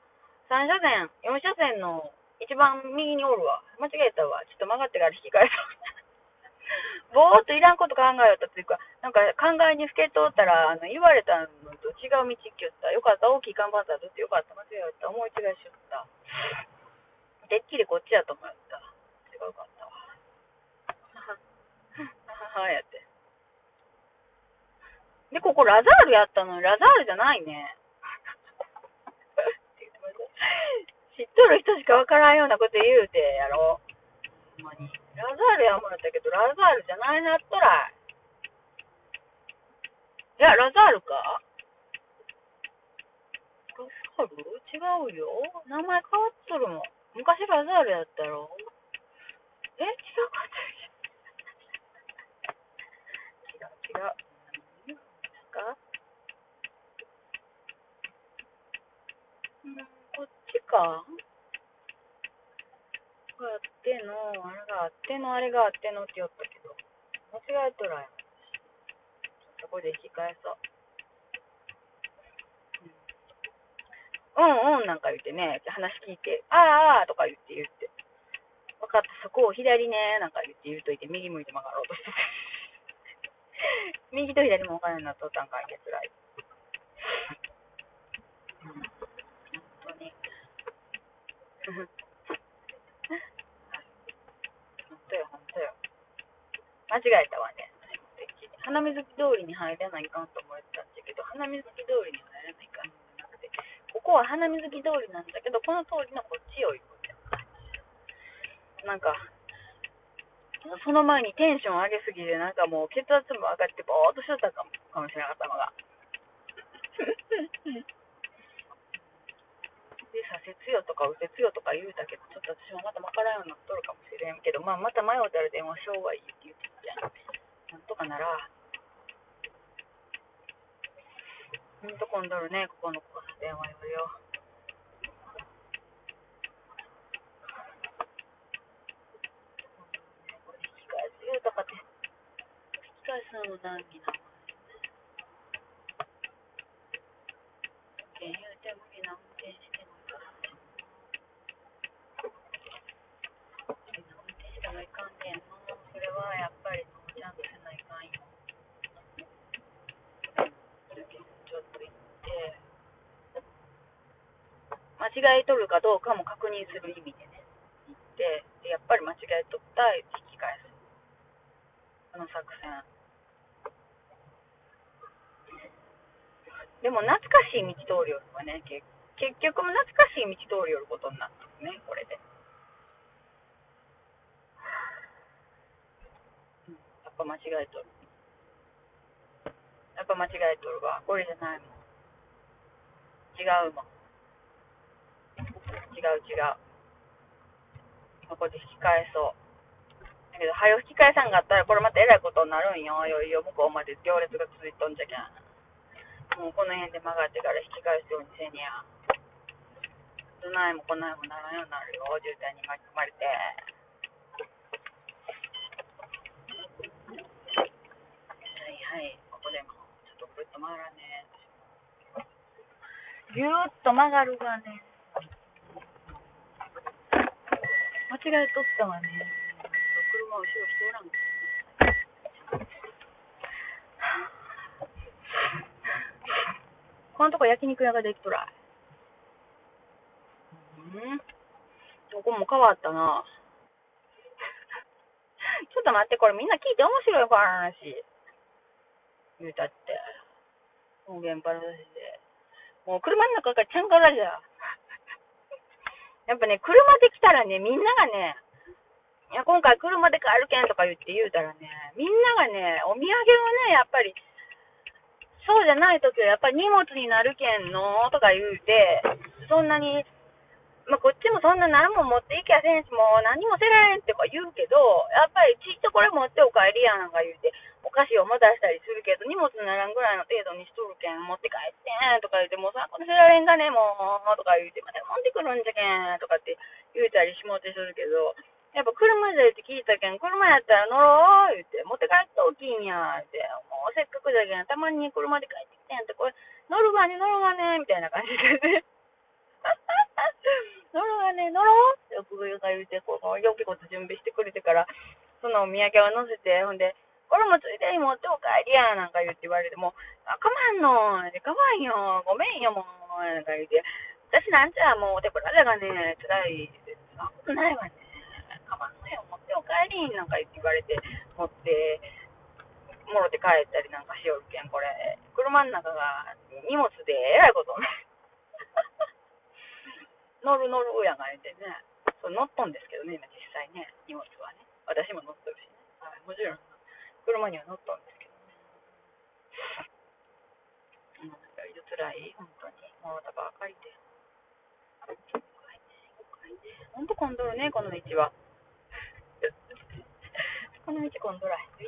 3車線、4車線の一番右におるわ。間違えたわ。ちょっと曲がってから引き返そう。<laughs> ぼーっといらんこと考えよったっていうか、なんか考えにふけとったら、あの言われたのと違う道行きよった。よかった、大きい看板だとってよかった、間違えた。思い違いしよった。てっきりこっちやと思った。違うかったはやって。で、ここラザールやったのに、ラザールじゃないね。<laughs> 知っとる人しかわからんようなこと言うてやろ。ほんまに。ラザールや思ったけど、ラザールじゃないなっとらい。いや、ラザールか？ラザール？違うよ。名前変わっとるもん。昔ラザールやったろ。え？違うかった違う。何ですかうん、こっちかこれあっての、あれがあっての、あれがあってのって言ったけど、間違えとらん。そこれで引き返そう。うんうんなんか言ってね、話聞いて、あーあーとか言って言って、分かった、そこを左ね、なんか言って言うといて、右向いて曲がろうとしてて。右と左も分からんなっとったんかいけ、つらい。うん、本当に。本当よ、本当よ。間違えたわね。花水木通りに入らないかんと思ってたんだけど、花水木通りに入らないかんじゃなくて、ここは花水木通りなんだけど、この通りのこっちを行くみたいな感じ。なんか、その前にテンション上げすぎて、なんかもう血圧も上がって、ぼーっとしとったかもかもしれなかったのが。で、左折よとか右折よとか言うたけど、ちょっと私もまた分からんようになっとるかもしれんけど、まあ、また迷うたら電話しようがいいって言ってて、なんとかなら、ほんと混んどるね、ここの交差点はよよ。これ引き返す言うたかって、引き返すのも難儀な。言うて無理な運転してもいいかんねん。無理な運転してもいかんねんの。それはやっぱりちゃんとせないかんよ。ちょっと行って、間違えとるかどうかも確認する意味でね、行って、やっぱり間違えとった引き。この作戦。でも懐かしい道通りよるわね、結結局懐かしい道通りよることになったね、これで。うんやっぱ間違えとる。やっぱ間違えとるわ。これじゃないもん。違うもん。違う違う。ここで引き返そう。けど、早引き返さんかったら、これまたえらいことになるんよ。いよいよ向こうまで行列が続いとんじゃけん。もうこの辺で曲がってから引き返すようにせにゃ。どないもこないもならんようになるよ。渋滞に巻き込まれて。はいはい。ここでも、ちょっとぐっと回らねぎゅーっと曲がるがね。間違えとったわね。車後ろ人おらん。このとこ焼肉屋ができとら。うん？ここも変わったな。ちょっと待って、これみんな聞いて面白いこの話。言うたって。もう現場の話で。もう車の中からちゃんからじゃ。やっぱね、車で来たらね、みんながね、いや、今回車で帰るけんとか言って言うたらね、みんながね、お土産をね、やっぱり、そうじゃない時はやっぱり荷物になるけんのとか言うて、そんなに、まあ、こっちもそんな何も持っていきゃせんし、もう何もせられんってか言うけど、やっぱりちっとこれ持ってお帰りやなんか言うて、お菓子を持たしたりするけど、荷物にならんぐらいの程度にしとるけん、持って帰ってんとか言うて、もうさ、これせられんかね、もう、とか言うて、また持ってくるんじゃけん、とかって言うたりしもってするけど、やっぱ車でって聞いたけん、車やったら乗ろう言って、持って帰っておきんやって、もうせっかくじゃけん、たまに車で帰ってきてんって、これ、乗るわね、乗るわね、みたいな感じでね。<laughs> 乗るわね、乗ろうって奥が言うて、こう、よきこと準備してくれてから、そのお土産を乗せて、ほんで、これもついでに持ってお帰りや、なんか言って言われて、もう、あ、かまんの、かまんよ、ごめんよ、もう、なんか言って、私なんちゃもうお手ぶらじゃがね、辛い、そんなことないわね、かまんのよ、持ってお帰り、なんか言われて、持って、もろて帰ったりなんかしよるけん、これ、車の中が荷物でえらいことになる <laughs> 乗る乗るやがいてね、そう乗っとんですけどね、今実際ね、荷物はね。私も乗っとるしね。はい、もちろん、車には乗っとんですけどね。もうなんか、い辛い、本当に。もうだばかりで。本当混んどるね、この道は。この位 ơi chứ còn tôi rồi, ví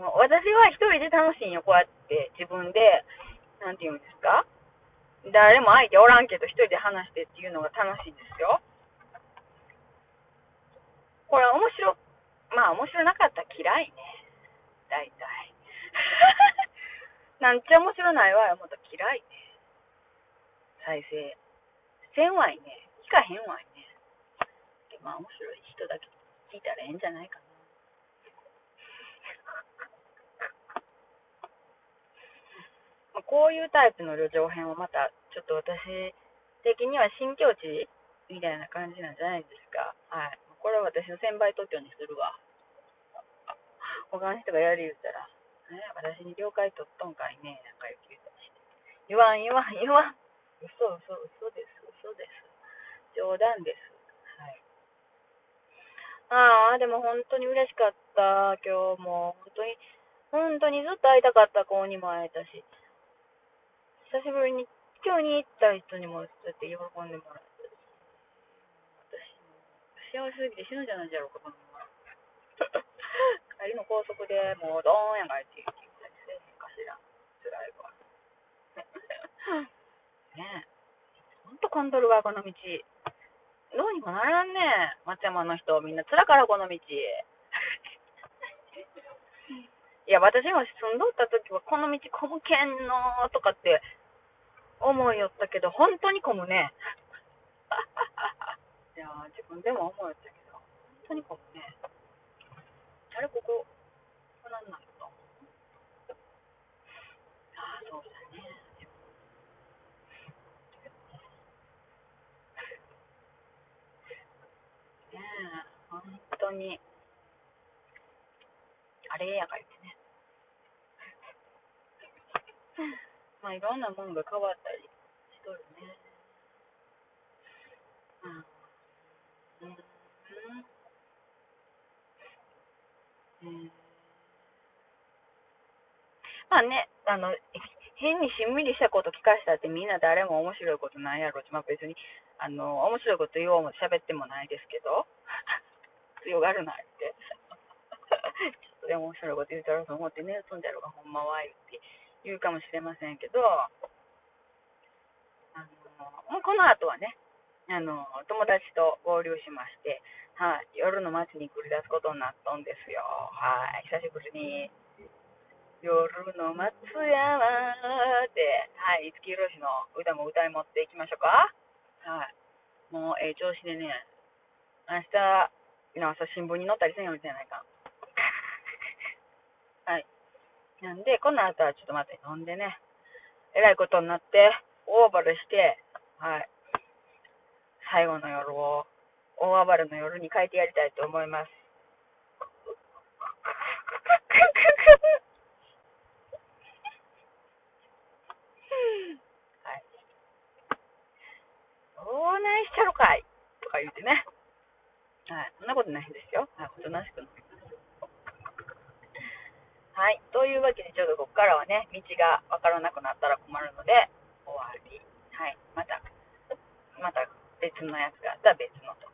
もう私は一人で楽しいんよ、こうやって自分で、なんて言うんですか誰も相手おらんけど一人で話してっていうのが楽しいんですよ。これ面白、まあ面白なかったら嫌いね。大体。<laughs> なんちゃ面白ないわよ、もっと嫌いね。再生。せんわいね。聞かへんわい。まあ面白い人だけ聞いたらええんじゃないかな。<laughs> まあこういうタイプの旅情編はまた、ちょっと私的には新境地みたいな感じなんじゃないですか。はい。これは私の1000倍特許にするわ。<laughs> 他の人がやる言ったら、ね、私に了解取っとんかいね、なんか言ったりして。言わん言わん言わん。嘘嘘嘘です、嘘です。冗談です。ああ、でも本当に嬉しかった、今日も。本当に、本当にずっと会いたかった子にも会えたし、久しぶりに、今日に行った人にもそうやって喜んでもらったし、私幸せすぎて死ぬんじゃないじゃろうか、このまま。帰りの高速でもうどーんやがいって言ったりせえへんかしら。辛いわ。<laughs> ねえ。ほんと混んどるわ、この道。どうにもならんね松山の人、みんな辛からこの道。<laughs> いや、私も住んどった時は、この道混むけんのとかって思いよったけど、本当に混むね。<laughs> いや、自分でも思いよったけど、本当に混むね。あれ、ここ、こなんなのと。ああ、そうだね。ねえ、本当に、あれやか言ってね。<laughs> まあ、いろんなもんが変わったりしとるね。うん。うん。うん。まあね、あの、変にしんみりしたこと聞かしたってみんな誰も面白いことないやろし、まあ別に、あの、面白いこと言おうも喋ってもないですけど、強がるなって。ちょっとでも面白いこと言うたろうと思ってね、そんじゃろうがほんまは言って言うかもしれませんけど、あの、もうこの後はね、あの、友達と合流しまして、はい、夜の街に繰り出すことになったんですよ。はい、久しぶりに。夜の松山で、はい、五木ひろしの歌も歌い持っていきましょうか。はい。もう、ええ調子でね、明日の朝新聞に載ったりせんようにじゃないか。<laughs> はい。なんで、この後はちょっとまた飲んでね、えらいことになって、大暴れして、はい。最後の夜を、大暴れの夜に変えてやりたいと思います。<laughs> はい。どうないしちゃろかいとか言ってね。はい。そんなことないですよ。はい。おとなしくな。はい。というわけで、ちょっとここからはね、道がわからなくなったら困るので、終わり。はい。また、また別のやつがあったら別のと。